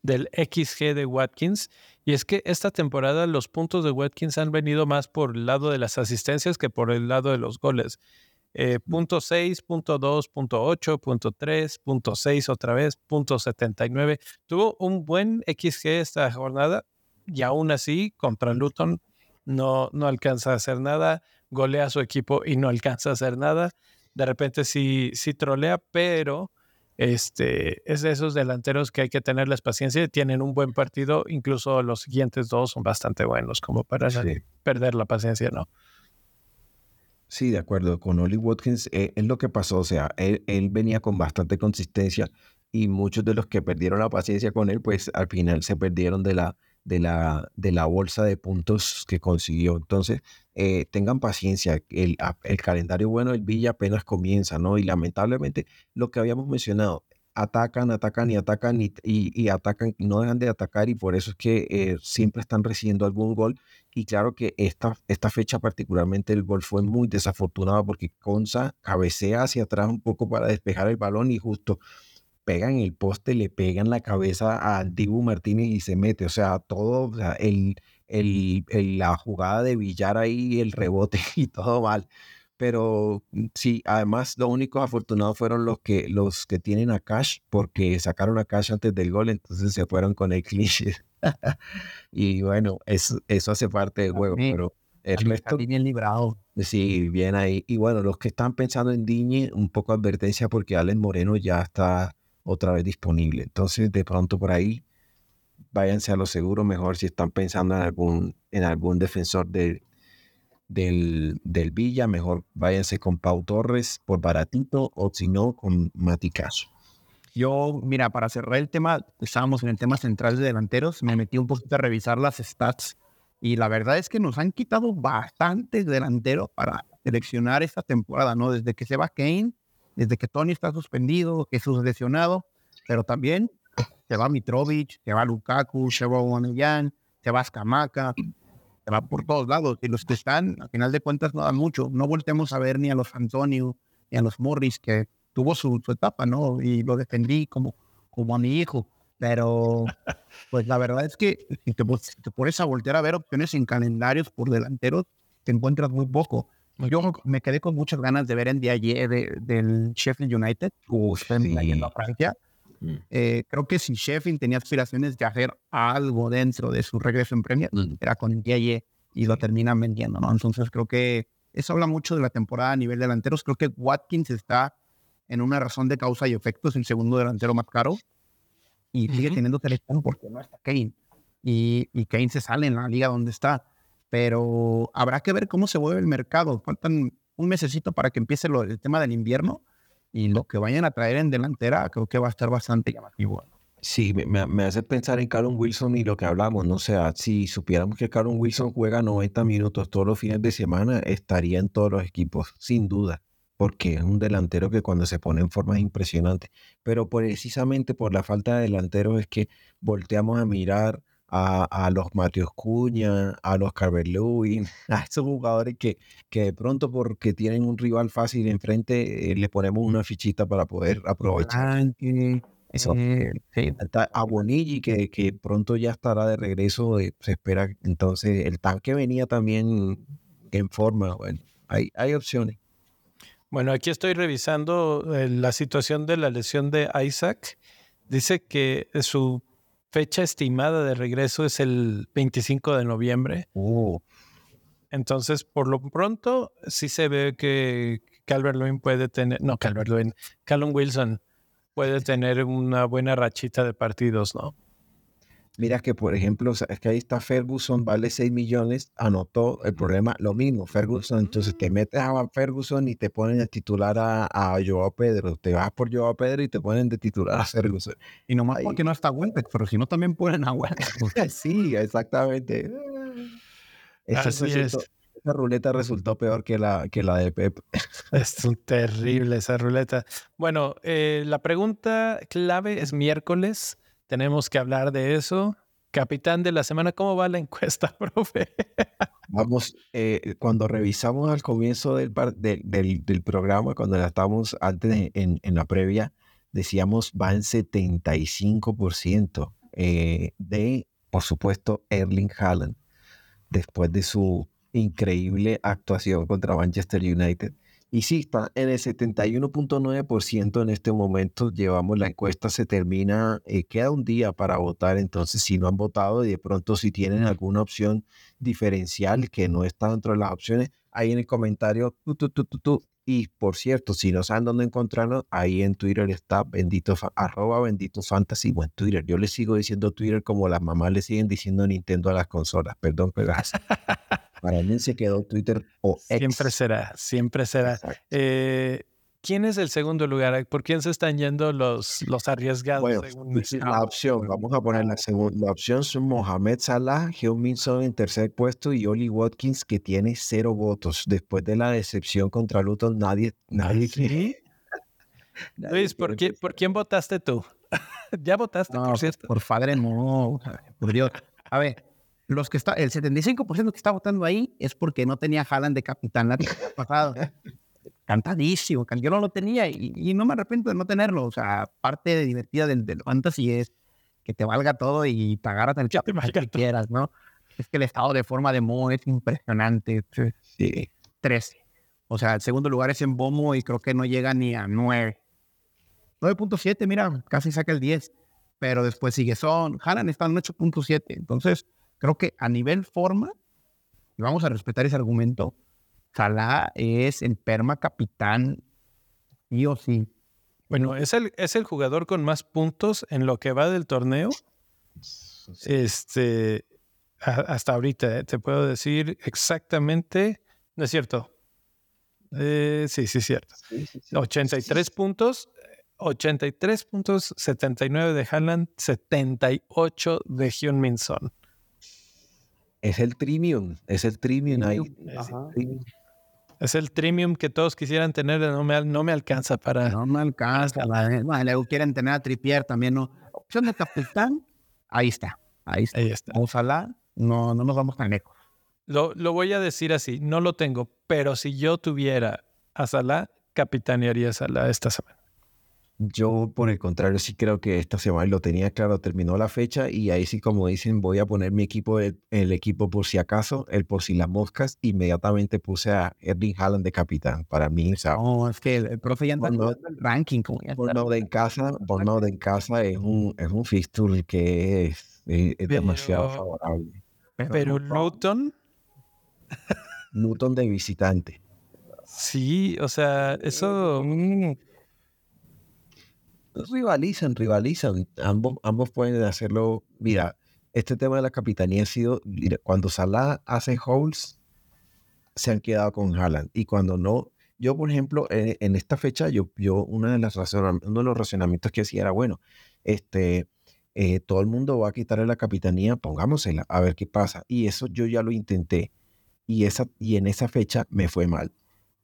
del XG de Watkins. Y es que esta temporada los puntos de Watkins han venido más por el lado de las asistencias que por el lado de los goles. Eh, punto 6, punto 2, punto 8, punto 3, punto 6 otra vez, punto 79. Tuvo un buen XG esta jornada y aún así contra Luton no, no alcanza a hacer nada. Golea a su equipo y no alcanza a hacer nada de repente sí, sí trolea, pero este, es de esos delanteros que hay que tenerles paciencia. Tienen un buen partido, incluso los siguientes dos son bastante buenos, como para perder la paciencia, ¿no? Sí, de acuerdo. Con Oli Watkins eh, es lo que pasó. O sea, él, venía con bastante consistencia y muchos de los que perdieron la paciencia con él, pues al final se perdieron de la, de la, de la bolsa de puntos que consiguió. Entonces, eh, tengan paciencia, el, el calendario bueno del Villa apenas comienza, ¿no? Y lamentablemente lo que habíamos mencionado, atacan, atacan y atacan y, y, atacan, no dejan de atacar y por eso es que eh, siempre están recibiendo algún gol. Y claro que esta, esta fecha particularmente el gol fue muy desafortunado porque Conza cabecea hacia atrás un poco para despejar el balón y justo pegan el poste, le pegan la cabeza al Dibu Martínez y se mete. O sea, todo, sea, el, el, la jugada de billar ahí, el rebote <laughs> y todo mal. Pero mm, sí, además, los únicos afortunados fueron los que, los que tienen a Cash, porque sacaron a Cash antes del gol, entonces se fueron con el cliché. <laughs> y bueno, eso, eso hace parte del juego, pero el resto... bien librado. Sí, bien ahí. Y bueno, los que están pensando en Diñe, un poco advertencia porque Allen Moreno ya está otra vez disponible. Entonces, de pronto por ahí, váyanse a lo seguro, mejor si están pensando en algún, en algún defensor del, del Villa, mejor váyanse con Pau Torres por baratito o si no, con Maticaso. Yo, mira, para cerrar el tema, estábamos en el tema central de delanteros, me metí un poquito a revisar las stats y la verdad es que nos han quitado bastantes delanteros para seleccionar esta temporada, ¿no? Desde que se va Kane, desde que Tony está suspendido, Jesús lesionado, pero también se va Mitrovic, se va Lukaku, se va Guanellán, se va Scamaca, se va por todos lados. Y los que están, al final de cuentas, no dan mucho. No voltemos a ver ni a los Antonio, ni a los Morris, que tuvo su, su etapa, ¿no? Y lo defendí como, como a mi hijo. Pero, pues la verdad es que si te, si te pones a voltear a ver opciones en calendarios por delanteros, te encuentras muy poco. Yo me quedé con muchas ganas de ver en día de, del Sheffield United, Uf, sí. yendo a Francia. Mm. Eh, creo que si Sheffield tenía aspiraciones de hacer algo dentro de su regreso en Premier, Mm. era con Yeye y lo terminan vendiendo, ¿no? Entonces creo que eso habla mucho de la temporada a nivel delanteros. Creo que Watkins está en una razón de causa y efectos, el segundo delantero más caro y sigue Ujú. teniendo teléfono porque no está Kane. Y, y Kane se sale en la liga donde está. Pero habrá que ver cómo se mueve el mercado. Faltan un mesecito para que empiece lo- el tema del invierno y lo que vayan a traer en delantera creo que va a estar bastante llamativo. Sí, me, me- hace pensar en Callum Wilson y lo que hablamos, ¿no? O sea, si supiéramos que Callum Wilson juega 90 minutos todos los fines de semana, estaría en todos los equipos, sin duda, porque es un delantero que cuando se pone en forma es impresionante. Pero precisamente por la falta de delanteros es que volteamos a mirar a, a los Mateos Cuña, a los Carver Lewin, <laughs> a esos jugadores que, que de pronto porque tienen un rival fácil enfrente, eh, le ponemos una fichita para poder aprovechar. Blanque, Eso. eh, sí, a Bonigi, que, que pronto ya estará de regreso. eh, se espera entonces. El tanque venía también en forma. Bueno, hay, hay opciones. Bueno, aquí estoy revisando eh, la situación de la lesión de Isaac. Dice que su fecha estimada de regreso es el 25 de noviembre. Oh, Entonces, por lo pronto, sí se ve que Calvert Lewin puede tener, no, Calvert Lewin, Callum Wilson puede tener una buena rachita de partidos, ¿no? Mira que, por ejemplo, es que ahí está Ferguson, vale 6 millones, anotó el problema, lo mismo, Ferguson. Entonces te metes a Ferguson y te ponen a titular a, a Joao Pedro. Te vas por Joao Pedro y te ponen de titular a Ferguson. Y nomás Ahí. porque no está Welbeck, pero si no también ponen a Welbeck. <laughs> sí, exactamente. Esa, Así resultó- es. esa ruleta resultó peor que la, que la de Pep. <laughs> Es un terrible esa ruleta. Bueno, eh, la pregunta clave es miércoles. Tenemos que hablar de eso. Capitán de la semana, ¿cómo va la encuesta, <laughs> profe? Vamos, eh, cuando revisamos al comienzo del, par- del, programa, cuando la estábamos antes en, en la previa, decíamos va en 75% eh, de, por supuesto, Erling Haaland, después de su increíble actuación contra Manchester United. Y sí, está en el 71.9% en este momento. Llevamos la encuesta, se termina, eh, queda un día para votar. Entonces, si no han votado y de pronto si tienen alguna opción diferencial que no está dentro de las opciones, ahí en el comentario, tu, tu, tu, tu. Y por cierto, si no saben dónde encontrarnos, ahí en Twitter está bendito, arroba bendito fantasy o en Twitter. Yo le sigo diciendo Twitter como las mamás le siguen diciendo Nintendo a las consolas. Perdón, pero. Para mí se quedó Twitter o X. Siempre será, siempre será. Eh, ¿Quién es el segundo lugar? ¿Por quién se están yendo los, los arriesgados? Bueno, según la opción, vamos a poner la segunda. La opción son Mohamed Salah, Heung-Min en tercer puesto y Oli Watkins que tiene cero votos. Después de la decepción contra Luton, nadie, nadie quiere. ¿Sí? <laughs> nadie Luis, ¿por, quiere qué- ¿por quién votaste tú? <laughs> ya votaste, No, por cierto. por padre no. <laughs> por Dios. A ver, los que está, el 75% que está votando ahí es porque no tenía Haaland de capitán la temporada pasada. <laughs> Cantadísimo, can- yo no lo tenía y, y no me arrepiento de no tenerlo. O sea, parte de divertida del, del fantasy es que te valga todo y te agarras el <laughs> valga que quieras, ¿no? Es que el estado de forma de Mo es impresionante. Sí. 13. O sea, el segundo lugar es en Bomo y creo que no llega ni a 9. 9.7, mira, casi saca el 10. Pero después sigue Son. Haaland está en 8.7. Entonces, creo que a nivel forma, y vamos a respetar ese argumento, Salah es el perma capitán, sí o sí. Bueno, es el, es el jugador con más puntos en lo que va del torneo. Este, a- hasta ahorita, ¿eh? te puedo decir exactamente. No es cierto. Eh, sí, sí, es cierto. Sí, sí, sí. 83 puntos, 83 puntos, 79 de Haaland, 78 de Hyun Min Son. Es el Trimium, es el Trimium ahí. Ajá. Es el premium que todos quisieran tener, no me, al- no me alcanza para... No me alcanza. La, bueno, luego quieren tener a Trippier también, ¿no? Opción de capitán, ahí está. Ahí está. Ahí está. O Salah, no, no nos vamos tan lejos. Lo, lo voy a decir así, no lo tengo, pero si yo tuviera a Salah, capitanearía a Salah esta semana. Yo, por el contrario, sí creo que esta semana lo tenía claro, terminó la fecha y ahí sí, como dicen, voy a poner mi equipo, el, equipo por si acaso, el por si las moscas, inmediatamente puse a Erling Haaland de capitán. Para mí, o sea, no, es que el, profe ya anda no, el ranking. Como ya no de en casa, no de en casa es un, es un fixture que es, es, demasiado favorable. Pero, pero Luton. Luton de visitante. Sí, o sea, eso. Mm, rivalizan, rivalizan. Ambos, ambos pueden hacerlo. Mira, este tema de la capitanía ha sido, cuando Salah hace holes, se han quedado con Haaland. Y cuando no, yo por ejemplo, en, esta fecha, yo, yo una de las uno de los razonamientos que hacía era, bueno, este, eh, todo el mundo va a quitarle la capitanía, pongámosela, a ver qué pasa. Y eso yo ya lo intenté. Y, esa, y en esa fecha me fue mal.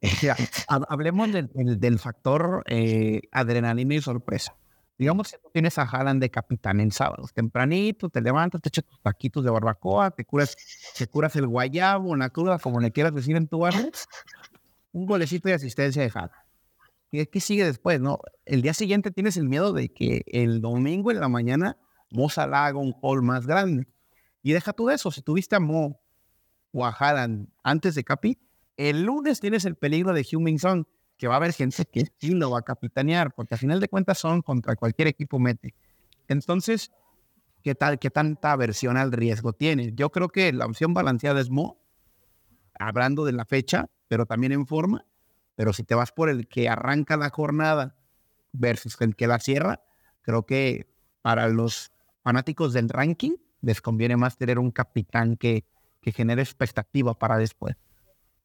<laughs> hablemos del, del, factor eh, adrenalina y sorpresa. Digamos que tú tienes a Haaland de capitán en sábados, tempranito, te levantas, te echas tus taquitos de barbacoa, te curas, te curas el guayabo, la cruda, como le quieras decir en tu barrio, un golecito de asistencia de Haaland. ¿Y qué sigue después? No? El día siguiente tienes el miedo de que el domingo en la mañana Mo haga un gol más grande. Y deja tú eso, si tuviste a Mo o a Haaland antes de Capi, el lunes tienes el peligro de Huming Song, que va a haber gente que sí lo va a capitanear, porque al final de cuentas son contra cualquier equipo mete. Entonces, ¿qué tal, qué tanta aversión al riesgo tiene? Yo creo que la opción balanceada es Mo, hablando de la fecha, pero también en forma. Pero si te vas por el que arranca la jornada versus el que la cierra, creo que para los fanáticos del ranking les conviene más tener un capitán que, que genere expectativa para después.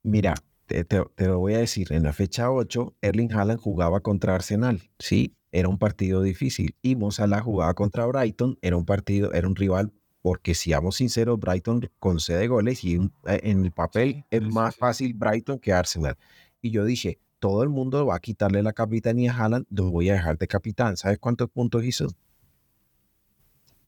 Mira, te, lo voy a decir, en la fecha 8, Erling Haaland jugaba contra Arsenal, sí, era un partido difícil. Y Mo jugaba contra Brighton, era un partido, era un rival, porque si seamos sinceros, Brighton concede goles y eh, en el papel es más fácil Brighton que Arsenal. Y yo dije, todo el mundo va a quitarle la capitanía a Haaland, lo voy a dejar de capitán. ¿Sabes cuántos puntos hizo?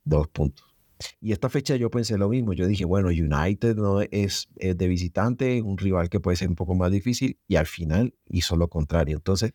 Dos puntos. Y esta fecha yo pensé lo mismo. Yo dije, bueno, United no es, de visitante, un rival que puede ser un poco más difícil, y al final hizo lo contrario. Entonces,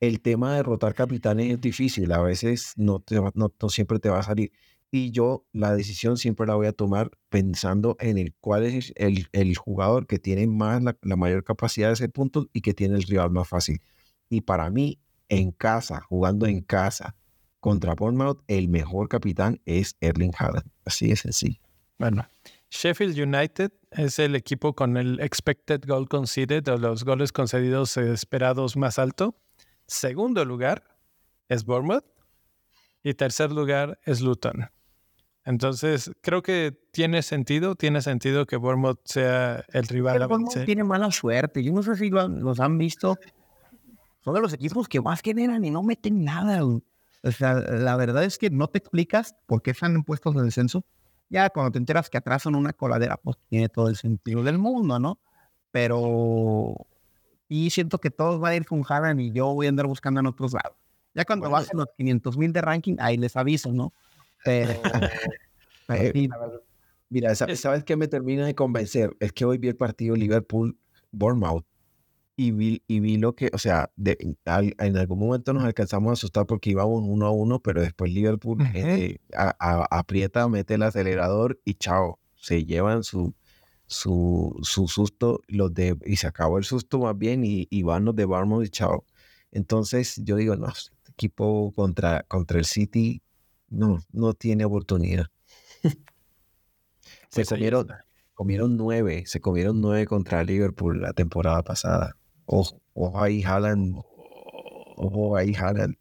el tema de rotar capitanes es difícil. A veces no, no, siempre te va a salir. Y yo la decisión siempre la voy a tomar pensando en el cuál es el, el jugador que tiene más la, la mayor capacidad de hacer puntos y que tiene el rival más fácil. Y para mí, en casa, jugando en casa, contra Bournemouth, el mejor capitán es Erling Haaland. Así es así. Bueno, Sheffield United es el equipo con el expected goal conceded o los goles concedidos esperados más alto. Segundo lugar es Bournemouth y tercer lugar es Luton. Entonces, creo que tiene sentido, tiene sentido que Bournemouth sea el rival a vencer. tiene mala suerte. Yo no sé si los han visto. Son de los equipos que más generan y no meten nada. O sea, la verdad es que no te explicas por qué están en puestos de descenso. Ya cuando te enteras que atrás son una coladera, pues tiene todo el sentido del mundo, ¿no? Pero y siento que todos van a ir con Haaland y yo voy a andar buscando en otros lados. Ya cuando bueno, bajen los 500 mil de ranking, ahí les aviso, ¿no? Pero, <laughs> <laughs> eh, Mira, ¿sabes qué me termina de convencer? Es que hoy vi el partido Liverpool-Bournemouth y vi, y vi lo que, o sea, de, en algún momento nos alcanzamos a asustar porque íbamos uno a uno, pero después Liverpool eh, aprieta, mete el acelerador y chao, se llevan su, su, su susto los de, y se acabó el susto más bien y, y van los de Barmouth y chao. Entonces yo digo, no, este equipo contra, contra el City no, no tiene oportunidad. se pues comieron, comieron nueve, se comieron nueve contra Liverpool la temporada pasada. Ojo, ojo ahí, Haaland. Ojo ahí, Haaland.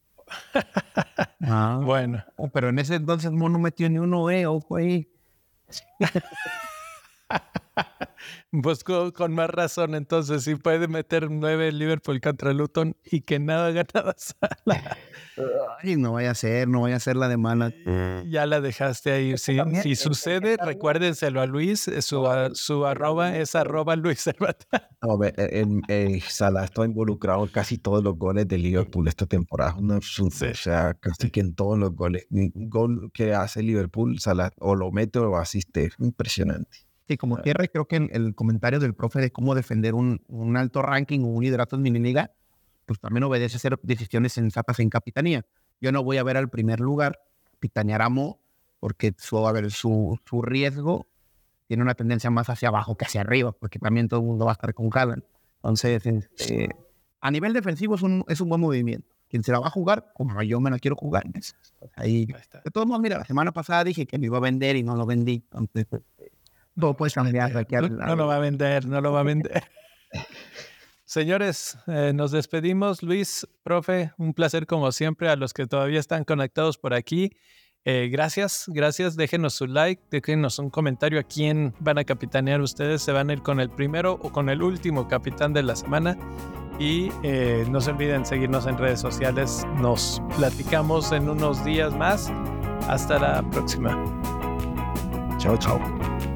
ah, bueno. Oh, pero en ese entonces no metió ni uno, eh, ojo ahí. <laughs> Pues con, más razón, entonces, si puede meter nueve Liverpool contra Luton y que nada ganada <laughs> sala. Ay, no vaya a ser, no vaya a ser la de mala. Ya la dejaste ahí. Si, si sucede, recuérdenselo a Luis. Su, su arroba es arroba Luis <laughs> No, el, el, Salah está involucrado en casi todos los goles de Liverpool esta temporada. Una, O sea, casi que en todos los goles. Un gol que hace Liverpool, Salah o lo mete o lo asiste. Impresionante. Sí, como cierre, creo que el, el comentario del profe de cómo defender un, un alto ranking o un liderato en mini liga pues también obedece hacer decisiones sensatas en capitanía. Yo no voy a ver al primer lugar, capitanear a Mo, porque su, a ver, su, su riesgo tiene una tendencia más hacia abajo que hacia arriba, porque también todo el mundo va a estar con Callan. Entonces, este, a nivel defensivo es un, es un buen movimiento. Quien se la va a jugar, como yo me la quiero jugar. Ahí, de todos modos, mira, la semana pasada dije que me iba a vender y no lo vendí. Entonces, cambiar. Aquí no, no lo va a vender, no lo va a vender. Señores, eh, nos despedimos. Luis, profe, un placer como siempre a los que todavía están conectados por aquí. Eh, gracias, gracias. Déjenos su like, déjenos un comentario a quién van a capitanear ustedes. ¿Se van a ir con el primero o con el último capitán de la semana? Y eh, no se olviden seguirnos en redes sociales. Nos platicamos en unos días más. Hasta la próxima. Chao, chao.